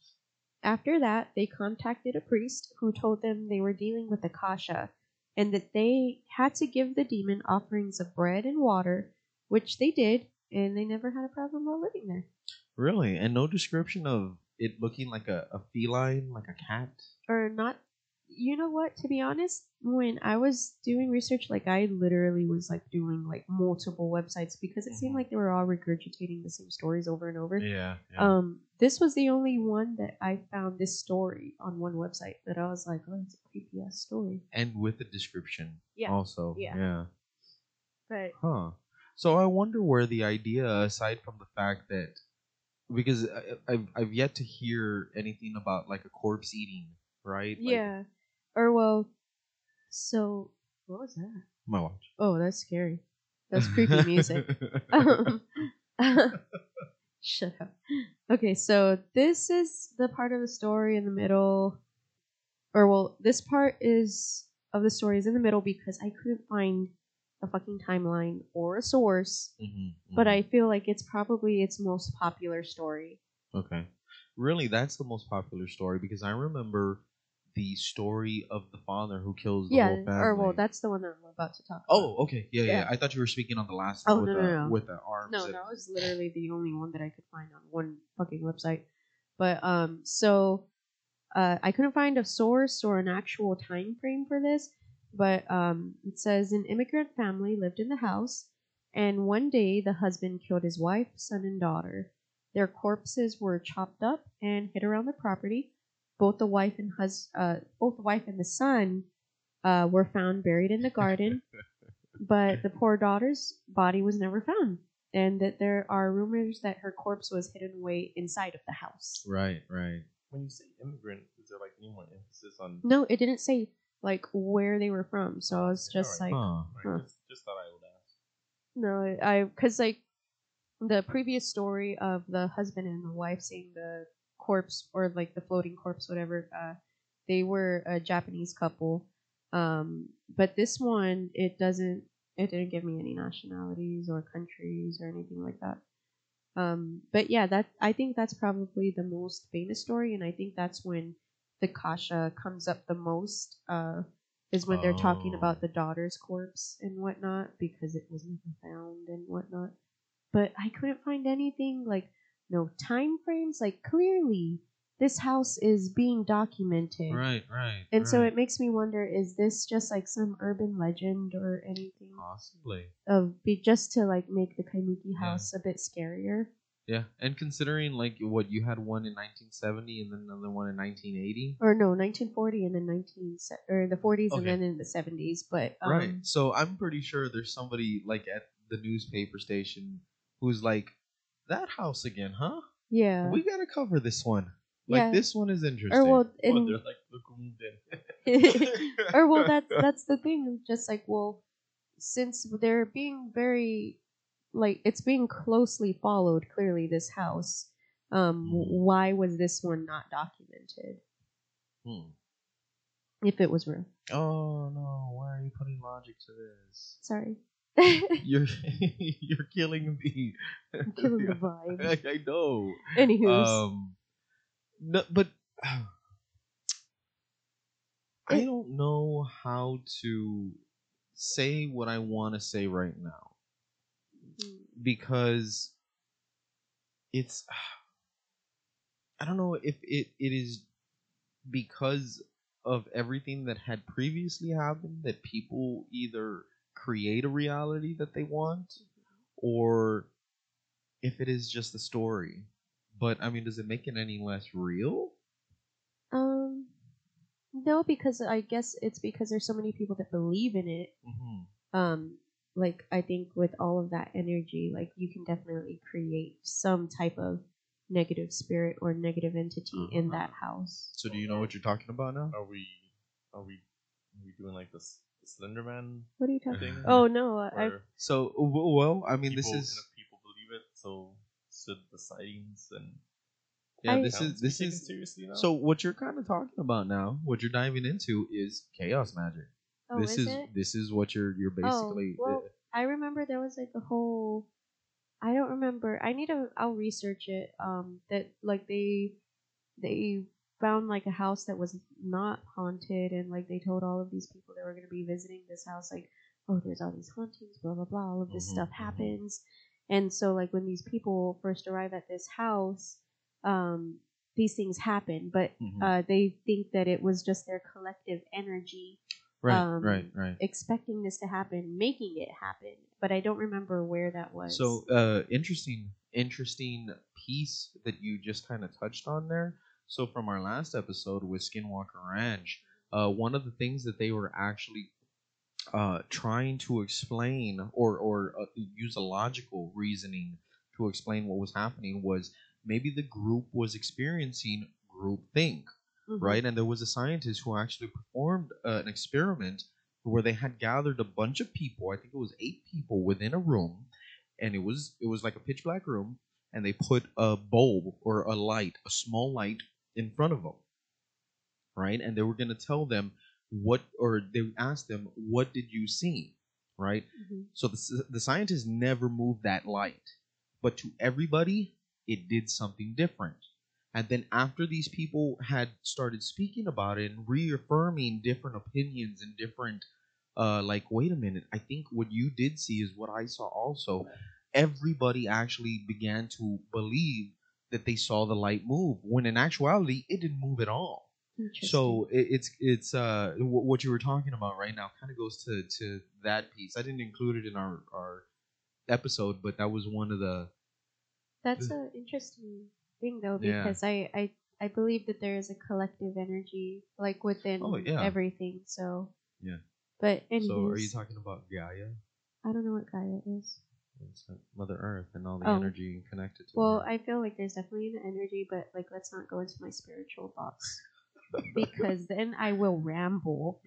After that, they contacted a priest who told them they were dealing with Akasha and that they had to give the demon offerings of bread and water, which they did, and they never had a problem while living there.
Really? And no description of it looking like a, a feline, like a cat?
or not you know what to be honest when i was doing research like i literally was like doing like multiple websites because it seemed
Mhm.
like they were all regurgitating the same stories over and over
Yeah.
um this was the only one that i found this story on one website that i was like oh it's a creepy ass story
and with the description.
Yeah.
Also.
Yeah.
Yeah.
but
Huh. So I wonder where the idea, aside from the fact that, because I, I've I've yet to hear anything about like a corpse eating, right? Like,
yeah or well so what was that
my watch.
oh that's scary that's creepy music um, shut up. Okay, so this is the part of the story in the middle, or well, this part is of the story is in the middle because I couldn't find a fucking timeline or a source,
Mhm,
but
mhm.
I feel like it's probably its most popular story.
Okay. Really, that's the most popular story because I remember the story of the father who kills the
yeah,
whole family.
or well, that's the one that I'm about to talk. about.
Oh, okay. Yeah, yeah,
Yeah.
I thought you were speaking on the last
Oh,
one with,
no,
the,
no, no.
with the arms.
No,
and-
that was literally the only one that I could find on one fucking website. But um, so uh, I couldn't find a source or an actual time frame for this. But um, it says an immigrant family lived in the house, and one day the husband killed his wife, son, and daughter. Their corpses were chopped up and hid around the property. Both the wife and hus- uh, both the wife and the son uh, were found buried in the garden but the poor daughter's body was never found, and that there are rumors that her corpse was hidden away inside of the house.
Right, right.
When you say immigrant, is there like any more emphasis on?
No, it didn't say like where they were from, so I was just like,
Alright.
Huh.
Alright,
Huh.
Just, just thought I would ask.
no, I because like the previous story of the husband and the wife seeing the corpse or like the floating corpse, whatever. Uh, they were a Japanese couple, um, but this one it doesn't. It didn't give me any nationalities or countries or anything like that. Um, but yeah, that I think that's probably the most famous story, and I think that's when the kasha comes up the most. Uh, is when they're talking
Oh.
about the daughter's corpse and whatnot because it was never found and whatnot. But I couldn't find anything like no time frames. Like clearly, this house is being documented,
Right, right.
and so it makes me wonder: is this just like some urban legend or anything
possibly.
of be just to like make the Kaimuki
Yeah.
house a bit scarier?
Yeah, and considering like what you had one in 1970 and then another one in 1980.
Or no, 1940 and then 19 se- or the 40s and then in the 70s. But um,
right. So I'm pretty sure there's somebody like at the newspaper station who's like, "That house again, huh?
yeah,
We gotta cover this one. Like
yeah.
this one is interesting."
or well,
Oh,
and,
they're like, look who in.
or well that's that's the thing just like well since they're being very like it's being closely followed clearly this house um
Mhm.
why was this one not documented
Hmm.
if it was real
Oh no! Why are you putting logic to this?
sorry
You're you're killing me.
I'm killing the vibe
I, I know.
anywho
Um, no, but I don't know how to say what I want to say right now because it's I don't know if it, it is because of everything that had previously happened that people either create a reality that they want or if it is just a story. But I mean, does it make it any less real?
um no because i guess it's because there's so many people that believe in it
Mm-hmm.
um like i think with all of that energy like you can definitely create some type of negative spirit or negative entity in
Uh-huh.
that house
So do you know what you're talking about now?
Are we, are we, are we doing like this Slender Man
what are you talking
thing?
oh no i
where
So w- well, I mean, this is
enough people believe it, so should the sightings and
yeah,
I-
this
accounts
is
be
this
taken
is
seriously now?
so what you're kind of talking about now. What you're diving into is chaos magic.
oh
this
is,
is
it
this is what you're you're basically.
oh, well i remember there was like a whole i don't remember i need to i'll research it um that like they they found like a house that was not haunted and like they told all of these people that were going to be visiting this house like oh there's all these hauntings blah blah blah all of this
Mhm,
stuff
mhm.
happens and so like when these people first arrive at this house um these things happen but
Mhm.
uh they think that it was just their collective energy
right,
um,
right, right.
expecting this to happen making it happen but i don't remember where that was
So, uh, interesting, interesting piece that you just kind of touched on there. So, from our last episode with Skinwalker Ranch, uh, one of the things that they were actually uh, trying to explain or or uh, use a logical reasoning to explain what was happening was maybe the group was experiencing group think
Mhm.
right? And there was a scientist who actually performed uh, an experiment where they had gathered a bunch of people. I think it was eight people within a room, and it was it was like a pitch black room, and they put a bulb or a light, a small light, in front of them, right? And they were gonna tell them what, or they asked them, "What did you see?" Right?
Mhm.
So the, the scientists never moved that light, but to everybody, it did something different. And then after these people had started speaking about it and reaffirming different opinions and different, uh, like, wait a minute, I think what you did see is what I saw also. Everybody actually began to believe that they saw the light move, when in actuality, it didn't move at all. So it, it's it's uh wh- what you were talking about right now kind of goes to to that piece. I didn't include it in our our episode, but that was one of the
That's an interesting thing, though,
Yeah.
because I, I I believe that there is a collective energy like within
Oh, yeah.
everything. So
Yeah.
But anyways,
So are you talking about Gaia?
I don't know what Gaia is.
It's Mother Earth and all the
Oh.
energy connected to
Well,
her.
I feel like there's definitely an energy, but like let's not go into my spiritual thoughts. because then I will ramble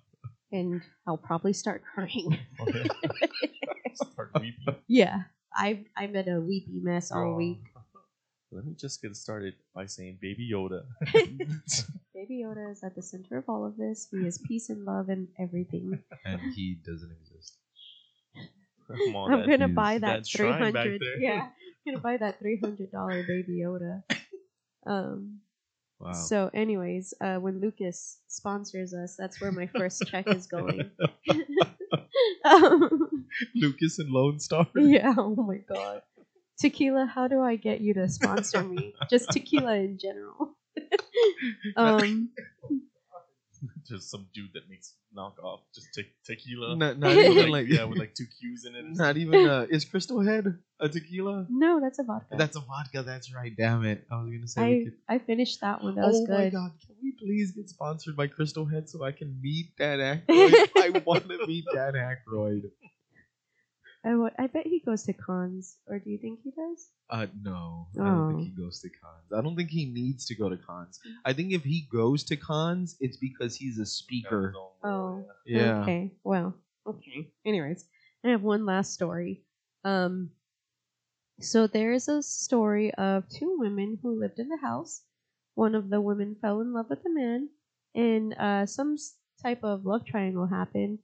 and I'll probably start crying.
Okay. Start weeping.
yeah, I've I'm in a weepy mess all
Oh.
week.
Let me just get started by saying Baby Yoda.
Baby Yoda is at the center of all of this. He is peace and love and everything.
and he doesn't exist.
Come on,
I'm gonna buy
that
that three hundred. Yeah, I'm gonna buy that three hundred dollar Baby Yoda. Um.
Wow.
So, anyways, uh, when Lucas sponsors us, that's where my first check is going. um,
Lucas and Lone Star.
yeah. Oh my god. Tequila, how do I get you to sponsor me? Just tequila in general. um.
Just some dude that makes knockoff just te- tequila.
Not, not even like
yeah, with like two Q's in it. or
Not even uh, is Crystal Head a tequila?
No, that's a vodka.
That's a vodka. That's right. Damn it! I was gonna say.
I
could,
I finished that one. That was
oh my god! Can we please get sponsored by Crystal Head so I can meet Dan Aykroyd? I want to meet Dan Aykroyd.
I, I bet he goes to cons, or do you think he does?
Uh, no, I don't
Oh.
think he goes to cons. I don't think he needs to go to cons. I think if he goes to cons, it's because he's a speaker.
Oh.
Yeah.
Okay. Well. Okay. Anyways, I have one last story. Um. So there is a story of two women who lived in the house. One of the women fell in love with a man, and uh, some type of love triangle happened,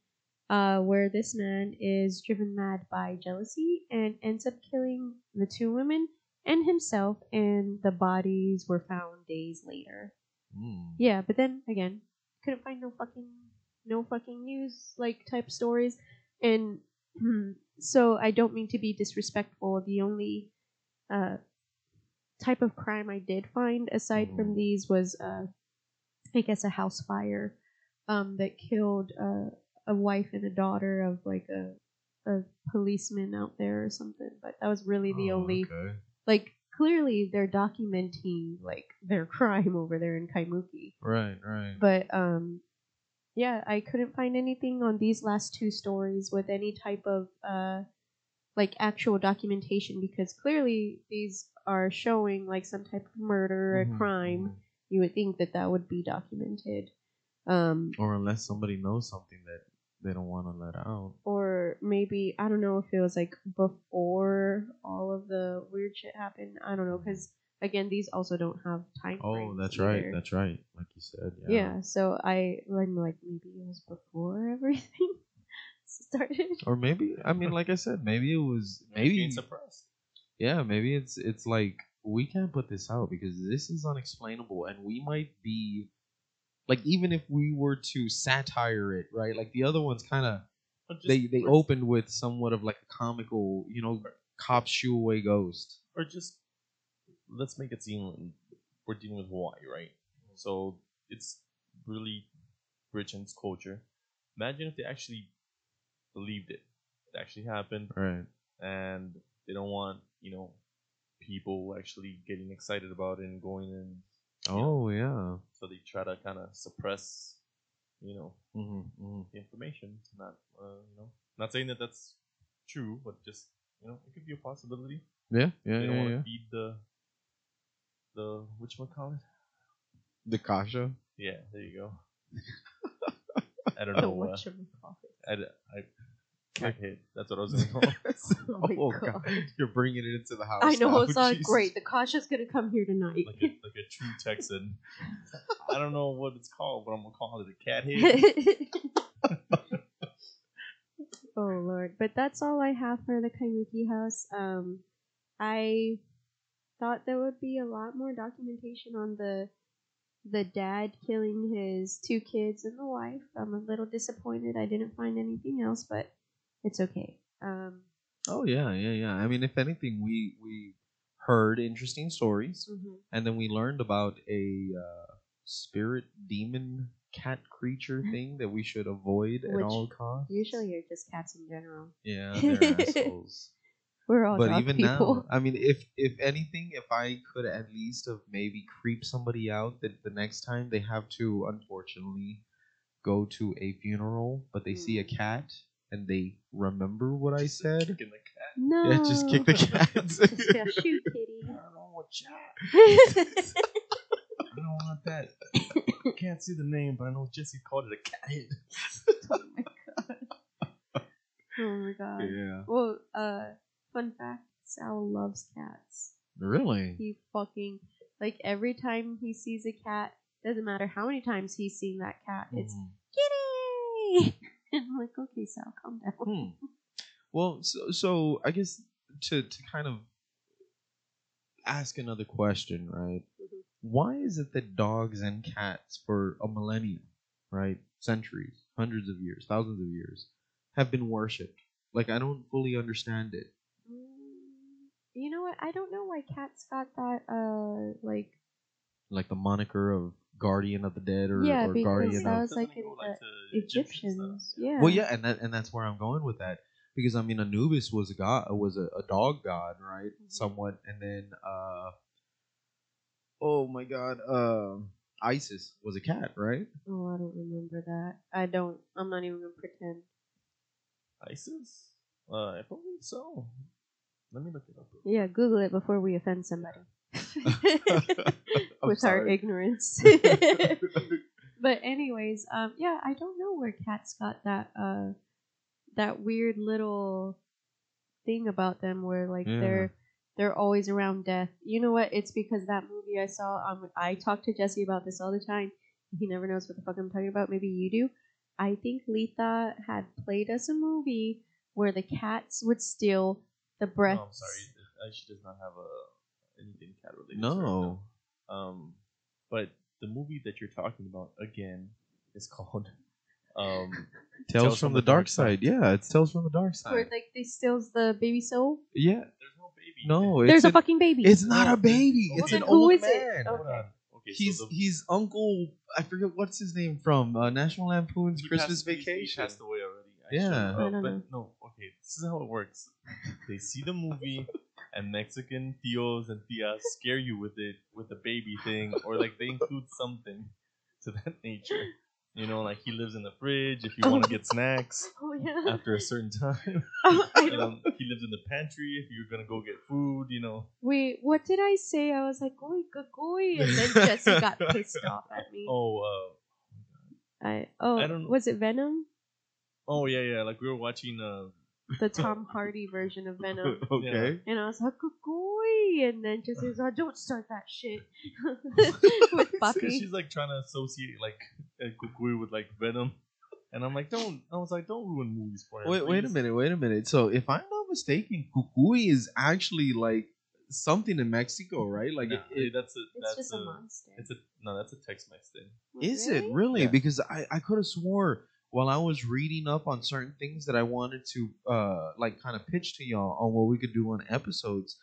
uh, where this man is driven mad by jealousy and ends up killing the two women and himself, and the bodies were found days later.
Mm.
Yeah, but then again, couldn't find no fucking no fucking news like type stories, and so I don't mean to be disrespectful. The only uh, type of crime I did find aside from
Mhm.
these was, uh, I guess, a house fire um, that killed uh, a wife and a daughter of like a a policeman out there or something. But that was really the
Oh,
only
okay.
like clearly they're documenting like their crime over there in Kaimuki.
Right, right.
But um yeah, I couldn't find anything on these last two stories with any type of uh like actual documentation because clearly these are showing like some type of murder or
Mhm,
crime.
mhm.
You would think that that would be documented. Um
Or unless somebody knows something that they don't want to let out.
or maybe I don't know if it was like before all of the weird shit happened. I don't know mm. because again, these also don't have time.
Oh,
frames
that's right. That's right. Like you said. Yeah.
yeah. So I I'm like maybe it was before everything started.
Or maybe I mean, like I said, maybe it was
It's
maybe
being suppressed.
yeah, maybe it's it's like we can't put this out because this is unexplainable, and we might be like even if we were to satire it, right? Like the other ones, kind of they they opened with somewhat of like a comical, you know, cop shoo away ghost.
or just let's make it seem we're dealing with Hawaii, right? Mm-hmm. So it's really rich in its culture. Imagine if they actually believed it. It actually happened
Right.
and they don't want, you know, people actually getting excited about it and going in
Oh yeah.
So they try to kind of suppress, you know,
hmm hmm
the information. Not, uh, you know, not saying that that's true, but just, you know, it could be a possibility.
Yeah. Yeah.
they don't
Yeah.
want to
Yeah.
feed the the which one call it?
The kasha.
Yeah, there you go. I don't
The
know. Uh,
whatchamacallit.
I, I, crackhead. That's what I was call. it.
Oh
oh
God.
god, you're bringing it into the house.
I know
now.
it's
Jesus.
great. The Kasha's gonna come here tonight.
like a like a true Texan. I don't know what it's called, but I'm gonna call it a cat head.
oh lord but that's all i have for the kaimuki house um i thought there would be a lot more documentation on the the dad killing his two kids and the wife i'm a little disappointed i didn't find anything else but it's okay um
Oh yeah, yeah, yeah. I mean, if anything, we we heard interesting stories,
mhm.
and then we learned about a uh, spirit demon cat creature thing that we should avoid at all costs.
usually you're just cats in general
yeah, they're assholes.
we're all
but even
people
now, I mean, if if anything, if I could at least have maybe creep somebody out that the next time they have to, unfortunately, go to a funeral, but they see a
Mm.
cat and they remember what I said.
Kicking the cat.
no
Yeah, just kick the cats.
yeah, shoot kitty
I don't know what chat.
I don't want that.
can't see the name, but I know Jesse called it a cat head.
Oh my god. Oh my god.
Yeah.
Well, uh, fun fact: Sal loves cats.
Really?
He fucking like every time he sees a cat, doesn't matter how many times he's seen that cat, it's
Mhm.
kitty. And I'm like, okay, Sal, calm down.
Hmm. Well, so, so I guess to to kind of ask another question, right?
Mhm.
Why is it that dogs and cats for a millennium, right, centuries, hundreds of years, thousands of years, have been worshipped? Like I don't fully understand it.
Mm, You know what? I don't know why cats got that. Uh, like
Like the moniker of guardian of the dead or,
Yeah,
or
because
guardian
that
of
was
Doesn't
like in the Egyptians. Yeah.
Well, yeah, and that and that's where I'm going with that because I mean Anubis was a god, was a, a dog god, right?
Mhm.
Somewhat, and then uh, oh my god, um, Isis was a cat, right?
Oh, I don't remember that. I don't. I'm not even gonna pretend.
ISIS? Uh, I believe so. Let me look it up.
Yeah, Google it before we offend somebody.
I'm
With our ignorance. but anyways, um, yeah, I don't know where cats got that uh, that weird little thing about them where like
Yeah.
they're they're always around death. You know what? It's because that movie I saw. Um, I talk to Jesse about this all the time. He never knows what the fuck I'm talking about. Maybe you do. I think Letha had played us a movie where the cats would steal the breath.
No, I'm sorry. She does not have a anything cat related. to her,
No,
Um, but the movie that you're talking about again is called um
Tales, from, the, dark, side. Yeah, it's Tales from the dark Side.
Where
side.
like they steals the baby soul.
Yeah,
There's no baby.
no, it's
There's a
an-
fucking baby.
It's not a baby.
well,
It's an
who
old
is it?
man.
Hold on. Okay,
He's
so the,
he's Uncle. I forget what's his name from uh, National Lampoon's
he
Christmas
passed- he- he
Vacation.
passed away already.
Yeah.
actually.
I
Uh,
don't
but no. Okay, this is how it works. They see the movie, and Mexican tios and tias scare you with it with the baby thing, or like they include something to that nature. You know, like he lives in the fridge if you want to get snacks
oh yeah.
after a certain time. Um, he lives in the pantry if you're gonna go get food. You know.
Wait, what did I say? I was like, "Goy, goy," and then Jesse got pissed off at me.
Oh, uh,
I oh,
I don't-
was it Venom?
oh yeah, yeah. Like we were watching. Uh,
The Tom Hardy version of Venom.
okay.
And I was like, goy, and then Jesse was like, "Don't start that shit." With Buffy.
she's like trying to associate like uh, Cucuy with like Venom, and I'm like, don't. I was like, don't ruin movies for him.
Wait, wait a minute, wait a minute. So, if I'm not mistaken, Cucuy is actually like something in Mexico, right? Like,
Nah,
it, it,
that's a
It's
that's
just
a,
a monster.
It's a no, that's a Tex-Mex thing.
is it really?
Yeah.
Because I, I could have swore while I was reading up on certain things that I wanted to uh like kind of pitch to y'all on what we could do on episodes.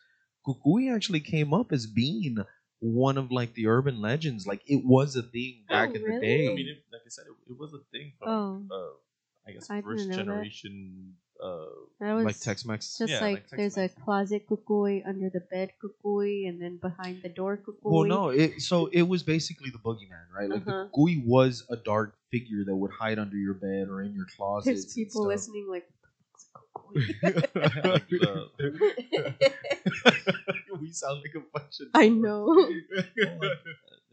Cucuy actually came up as being one of like the urban legends. Like it was a thing back
Oh,
in the day.
I mean, it, like I said, it, it was a thing for
Oh.
uh, I guess
I
first
know that.
generation. Uh,
That was
like Tex-Mex.
just
Yeah,
like,
like
there's a closet cucuy under the bed cucuy, and then behind the door cucuy.
Well, no. It, so it was basically the boogeyman, right? Like
Uh-huh.
the cucuy was a dark figure that would hide under your bed or in your closet.
There's people listening like,
like
we sound like a bunch of.
I know.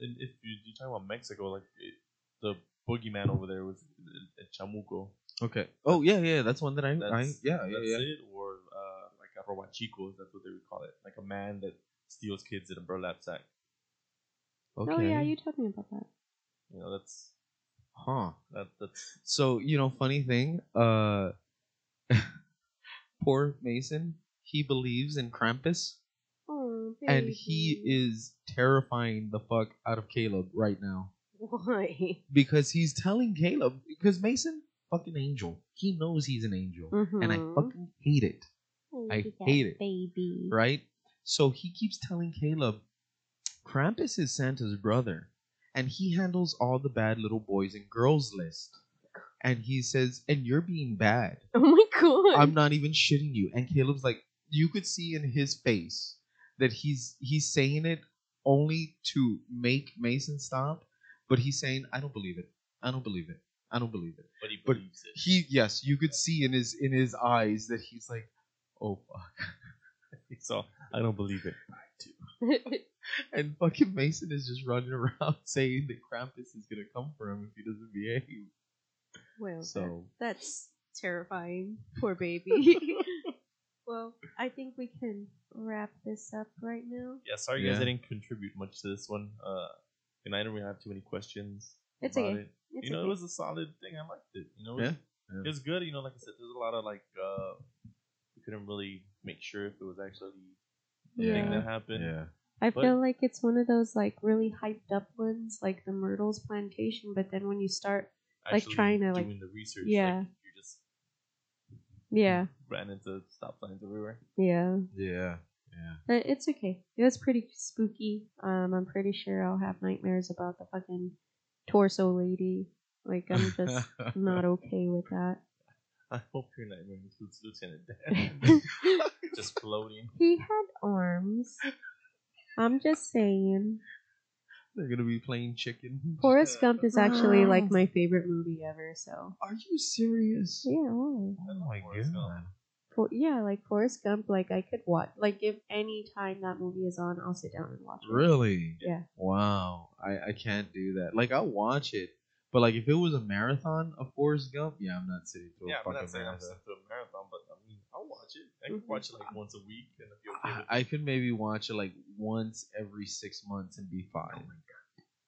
and if you you talk about Mexico, like it, the boogeyman over there was uh, Chamuco.
Okay. Oh yeah, yeah. That's one that I.
That's,
I yeah, yeah,
that's
yeah.
it. Or uh, like a robachicos, that's what they would call it. Like a man that steals kids in a burlap sack.
Okay.
Oh yeah, you told me about that.
You know, that's
Huh.
that that's
So you know, funny thing. Uh, poor Mason. He believes in Krampus,
Oh,
and he is terrifying the fuck out of Caleb right now
Why?
because he's telling Caleb because Mason fucking angel. He knows he's an angel, and I
Mhm.
fucking hate it. I hate it.
baby.
right? So he keeps telling Caleb, Krampus is Santa's brother, and he handles all the bad little boys and girls list. And he says, and you're being bad.
Oh my god.
I'm not even shitting you. And Caleb's like, you could see in his face that he's he's saying it only to make Mason stop, but he's saying, I don't believe it. I don't believe it. I don't believe it.
but he
But
believes it.
He yes, you could see in his in his eyes that he's like, oh fuck.
so I don't believe it. I do.
and fucking Mason is just running around saying that Krampus is gonna come for him if he doesn't behave.
Well,
So-
that, that's terrifying. Poor baby. well, I think we can wrap this up right now.
Yeah, sorry guys, I didn't contribute much to this one. Uh, and I don't really have too many questions.
It's
about
okay.
It.
It's
you know,
okay.
it was a solid thing. I liked it. You know, it was,
Yeah.
it was good. You know, like I said, there's a lot of like uh, we couldn't really make sure if it was actually the thing
Yeah.
that happened.
Yeah.
I
but-
feel like it's one of those like really hyped up ones, like the Myrtle's plantation. But then when you start, Like, trying to, like-
doing the research.
Yeah.
like, you just
yeah,
ran into stop signs everywhere.
yeah,
Yeah. Yeah.
but it's okay. It was pretty spooky. Um, I'm pretty sure I'll have nightmares about the fucking torso lady. Like I'm just not okay with that.
I hope your nightmare includes Lieutenant Dan just floating.
he had arms. I'm just saying.
They're gonna be playing chicken.
Forrest Gump is actually like ah. my favorite movie ever. So
Are you serious?
yeah, why?
Oh my
Forrest Gump.
For, yeah, like Forrest Gump. Like I could watch. Like if any time that movie is on, I'll sit down and watch it.
Really?
Yeah.
Wow. I, I can't do that. Like I'll watch it, but like if it was a marathon of Forrest Gump, yeah, I'm not sitting through
Yeah,
a
I'm
fucking
not saying I'm
marathon.
sent to a marathon, but I mean, I'll watch it. I can
Mhm.
watch it like once a week, and if you're okay
I,
with
I could maybe watch it like once every six months and be fine.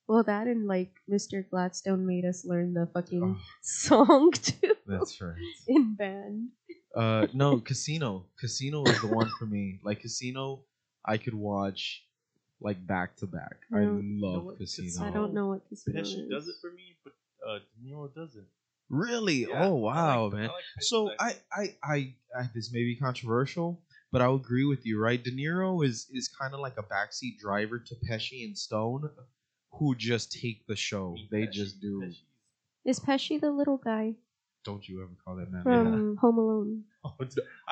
Well, that and like Mr. Gladstone made us learn the fucking
Oh.
song too
That's right.
in band.
Uh, no, Casino. Casino is the one for me. Like Casino, I could watch like back to back. I
No.
love
what
Casino.
Casino-
I don't know what Casino
Pesci
is.
does it for me, but uh, De Niro doesn't.
Really?
Yeah,
oh
I
wow,
like- I
man.
like
so I. I, I, I, this may be controversial, but I'll agree with you. Right? De Niro is is kind of like a backseat driver to Pesci and Stone, who just take the show.
I
They
Pesci-
just do.
Pesci's-
Is Pesci the little guy
Don't you ever call that man?
from Home Alone?
Oh,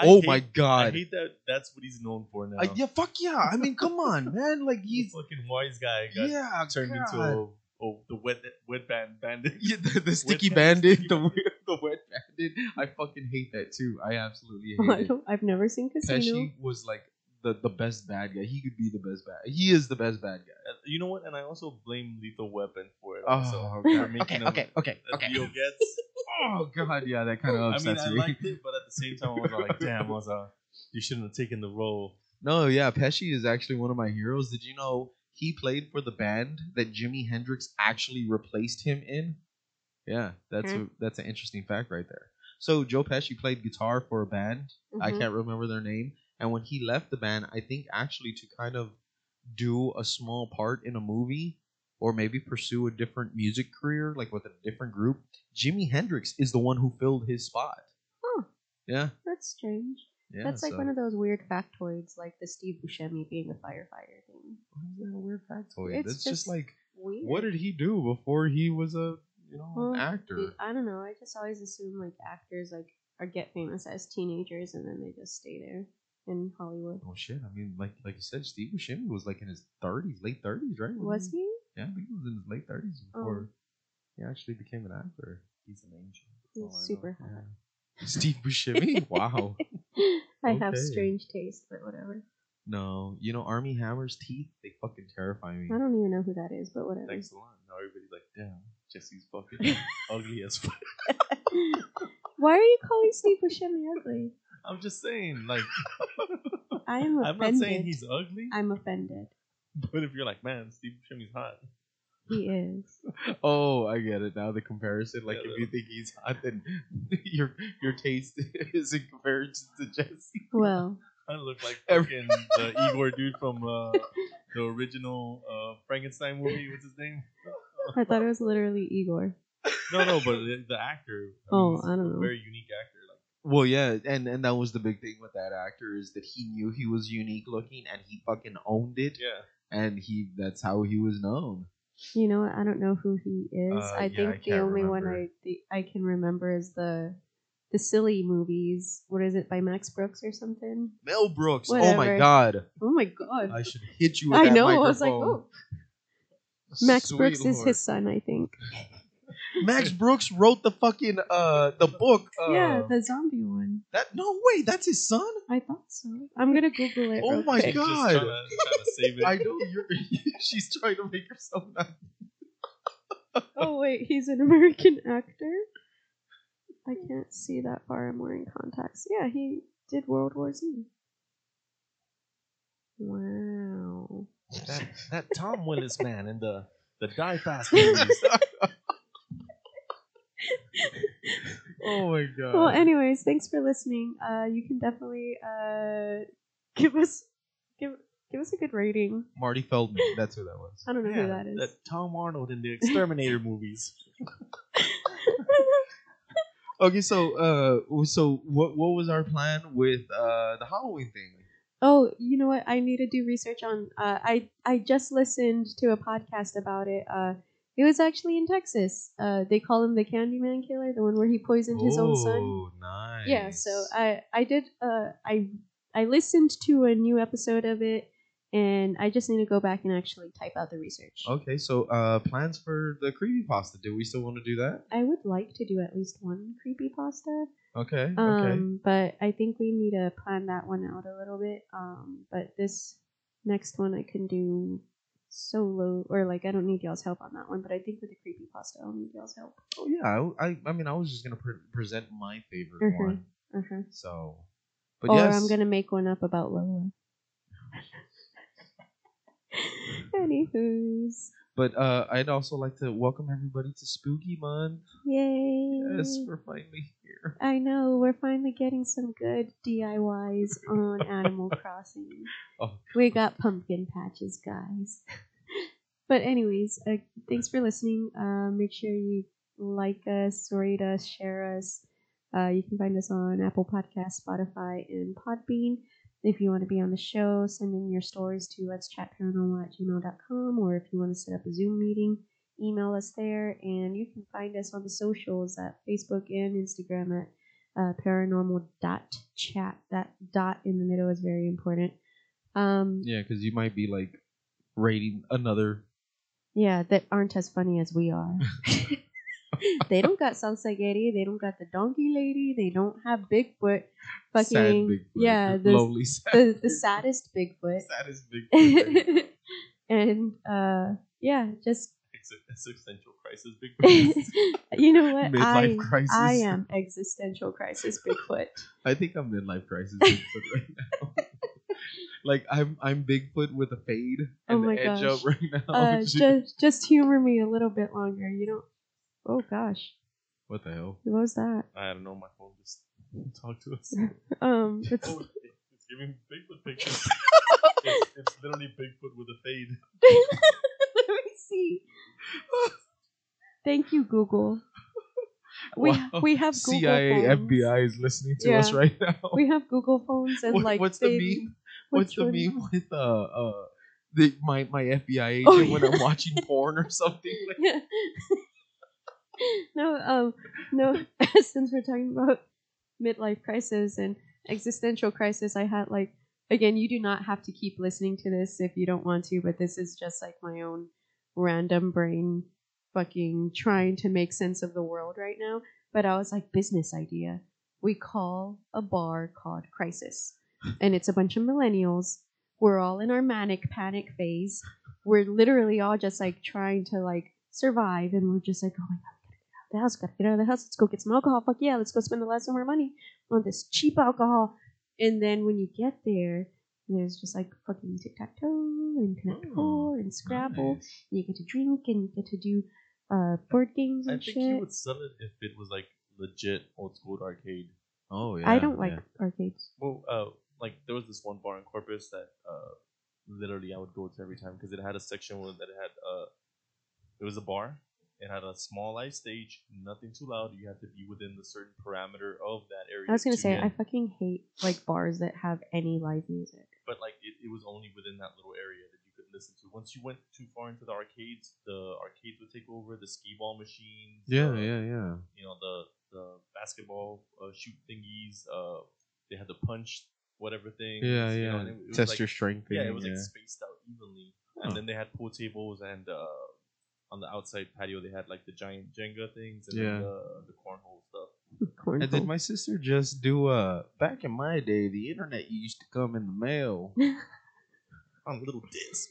oh
hate-
my god!
I hate that. That's what he's known for now.
Uh, yeah, fuck yeah. I mean, come on, man. Like
He's
he's
fucking wise guy got
yeah
turned
God.
into a, oh the wet wet band bandit.
Yeah, the, the sticky
Wet
bandit,
Sticky
the weird, the wet bandit. I fucking hate that too. I absolutely hate
I
it.
don't, I've never seen Casino.
Pesci was like the, the best bad guy. He could be the best bad. He is the best bad guy.
You know what? And I also blame Lethal Weapon for it.
Oh,
Also,
God.
For making
Okay,
him-
okay, okay,
that
okay.
Leo Getz.
Oh god, yeah, that kind of
I
upsets
mean, I
me.
liked it, but at the same time, I was like, damn, I was uh, you shouldn't have taken the role.
No, yeah, Pesci is actually one of my heroes. Did you know he played for the band that Jimi Hendrix actually replaced him in? Yeah, that's
Hmm.
a, that's an interesting fact right there. So Joe Pesci played guitar for a band. I
Mhm.
can't remember their name. And when he left the band, I think actually to kind of do a small part in a movie or maybe pursue a different music career, like with a different group, Jimi Hendrix is the one who filled his spot.
Huh.
Yeah.
That's strange.
Yeah.
That's like
so-
one of those weird factoids, like the Steve Buscemi being a firefighter thing.
Why is that a weird factoid?
It's
That's just,
just
like
Weird.
what did he do before he was a you know
Well,
an actor?
I don't know. I just always assume like actors like are get famous as teenagers and then they just stay there in Hollywood.
Oh shit! I mean, like like you said, Steve Buscemi was like in his thirties, late thirties, right?
Was he?
Yeah, I think he was in his late thirties
Oh.
before he actually became an actor.
He's an angel.
He's
That's all I know.
super hot.
Steve Buscemi. wow.
I have strange taste, but whatever.
No, you know Armie Hammer's teeth. They fucking terrify me.
I don't even know who that is, but whatever.
Thanks a lot. Now everybody's like, damn, Jesse's fucking ugly as fuck.
Why are you calling Steve Buscemi ugly?
I'm just saying, like,
I am
I'm
offended.
not saying he's ugly,
I'm offended.
but if you're like, man, Steve Buscemi's hot.
He is.
Oh, I get it now. The comparison, like
Yeah,
if you think he's hot, then your your taste is in comparison to Jesse.
Well,
I look like
Every-
fucking the Igor dude from uh, the original uh, Frankenstein movie. What's his name?
I thought it was literally Igor.
No, no, but the, the actor.
Oh,
he's
I don't
a
know.
Very unique actor. Like,
Well, yeah, and and that was the big thing with that actor is that he knew he was unique looking and he fucking owned it,
yeah.
and he that's how he was known.
You know? I don't know who he is.
Uh,
I
yeah,
think
I
the
can't
only one. I the, I can remember is the the silly movies. What is it by Max Brooks or something?
Mel Brooks. Oh my god,
Oh my god!
I should hit you with
I
that
know. I was like, oh, Max
Sweet
Brooks is his son, I think.
Max Brooks wrote the fucking uh the book. Uh,
yeah, the zombie one.
that no way, that's his son.
I thought so. I'm gonna Google it.
Oh
real
my
quick.
God.
Just trying to, trying to save it.
I know you're. she's trying to make herself not.
Oh wait, he's an American actor. I can't see that far. I'm wearing contacts. Yeah, he did World War Z. Wow.
that that Tom Willis man in the the Die Fast movies.
Oh my god.
Well, anyways, thanks for listening. Uh, you can definitely uh give us give give us a good rating.
Marty Feldman. That's who that was.
I don't know
Yeah,
who that is.
that Tom Arnold in the Exterminator movies.
Okay, so uh, so what what was our plan with uh the Halloween thing?
Oh, you know what? I need to do research on. Uh, I I just listened to a podcast about it. Uh, it was actually in Texas. Uh, they call him the Candyman Killer, the one where he poisoned his own son.
Oh, nice.
Yeah. So I I did. Uh, I I listened to a new episode of it, and I just need to go back and actually type out the research.
Okay, so uh, plans for the creepy pasta. Do we still want to do that?
I would like to do at least one creepy pasta.
Okay. Okay.
Um, but I think we need to plan that one out a little bit. Um, but this next one I can do solo, or like I don't need y'all's help on that one. But I think with the creepy pasta, I'll need y'all's help.
oh yeah. I, I I mean I was just gonna pre- present my favorite
Mhm.
one.
Uh-huh.
So. But
or
yes.
I'm gonna make one up about Lola. Anywho's,
But uh, I'd also like to welcome everybody to Spooky Month.
yay!
Yes, we're finally here.
I know we're finally getting some good DIYs on Animal Crossing.
Oh.
We got pumpkin patches, guys. but anyways, uh, thanks for listening. Uh, make sure you like us, rate us, share us. Uh, you can find us on Apple Podcasts, Spotify, and Podbean. If you want to be on the show, send in your stories to let's chat paranormal at gmail.com, or if you want to set up a Zoom meeting, email us there. And you can find us on the socials at Facebook and Instagram at uh, paranormal dot chat. That dot in the middle is very important. Um,
Yeah, because you might be like rating another.
yeah, that aren't as funny as we are. they don't got Salsagueri, they don't got the donkey lady, they don't have Bigfoot. Fucking
sad Bigfoot.
yeah,
the lonely sad.
the the saddest Bigfoot.
saddest Bigfoot.
and uh yeah, just
existential crisis, Bigfoot.
you know what?
Midlife
I
crisis.
I am existential crisis Bigfoot.
I think I'm midlife crisis Bigfoot right now. like I'm I'm Bigfoot with a fade
Oh
and
my
the edge
gosh.
up right now.
Uh, just just humor me a little bit longer. You don't. Oh gosh,
what the hell?
what was that?
I don't know. My phone just talk to us.
Um, it's,
Oh, it's giving Bigfoot pictures. it's, it's literally Bigfoot with a fade.
let me see. Thank you, Google. We
Wow.
we have Google
CIA,
phones.
FBI is listening to us right now.
We have Google phones and
What-
like
what's the meme? What's the meme with uh uh the, my my FBI agent
Oh,
when. I'm watching porn or something? Like,
Yeah. no, um, no. Since we're talking about midlife crisis and existential crisis, I had like again. You do not have to keep listening to this if you don't want to, but this is just like my own random brain fucking trying to make sense of the world right now. But I was like, business idea. We call a bar called Crisis, and it's a bunch of millennials. We're all in our manic panic phase. We're literally all just like trying to like survive, and we're just like, oh my god, the house, gotta get out of the house. Let's go get some alcohol. Fuck yeah, let's go spend the last of our money on this cheap alcohol. And then when you get there, there's just like fucking tic tac toe and connect
Oh,
four and Scrabble.
nice.
And you get to drink and you get to do uh, board games and
I
and
think
shit.
you would sell it if it was like legit old school arcade.
Oh yeah.
I don't like
yeah.
arcades.
Well, uh, like there was this one bar in Corpus that uh, literally I would go to every time because it had a section where that had uh, it was a bar. It had a small live stage, nothing too loud. You had to be within the certain parameter of that area.
I was gonna
to
say
get-
I fucking hate like bars that have any live music.
but like it, it was only within that little area that you could listen to. Once you went too far into the arcades, the arcades would take over. The skee ball machines.
Yeah,
uh,
yeah, yeah.
You know the the basketball uh, shoot thingies. Uh, they had the punch whatever thing.
Yeah,
you know,
yeah.
it, it was
Test
like-
your strength.
Yeah,
thing,
it was like spaced out evenly.
Huh.
And then they had pool tables and uh, on the outside patio they had like the giant Jenga things and
Yeah.
the the cornhole stuff.
Cornhole.
And did my sister just do uh back in my day the internet used to come in the mail
On a little disc.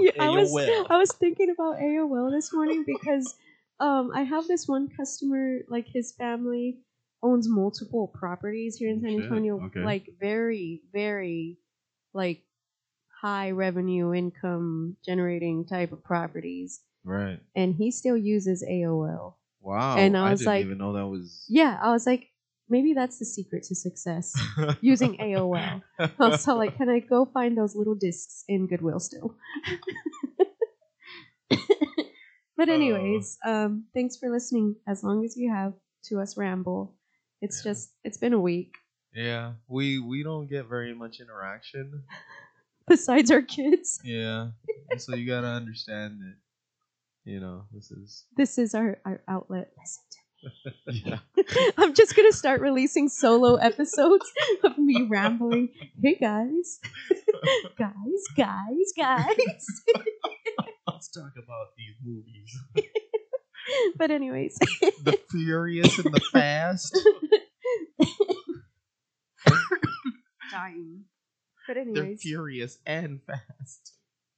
Yeah, I was
AOL.
I was thinking about AOL this morning because um I have this one customer like his family owns multiple properties here in San Antonio
okay.
like very very like high revenue income generating type of properties
right
and he still uses AOL.
wow
And I was
didn't
like-
even know that was
Yeah, I was like maybe that's the secret to success using AOL. Also like can I go find those little discs in Goodwill still? but anyways, um thanks for listening as long as you have to us ramble. It's
Yeah.
just it's been a week.
yeah we we don't get very much interaction
Besides our kids,
yeah so you gotta understand that you know this is
this is our, our outlet. Listen to
yeah
I'm just gonna start releasing solo episodes of me rambling. Hey guys, guys, guys, guys.
Let's talk about these movies.
but anyways,
the furious and the fast
dying. But
they're furious and fast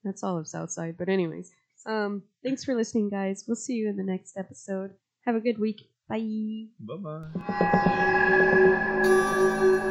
that's all of Southside. But anyways, um, thanks for listening, guys. We'll see you in the next episode. Have a good week. Bye.
bye bye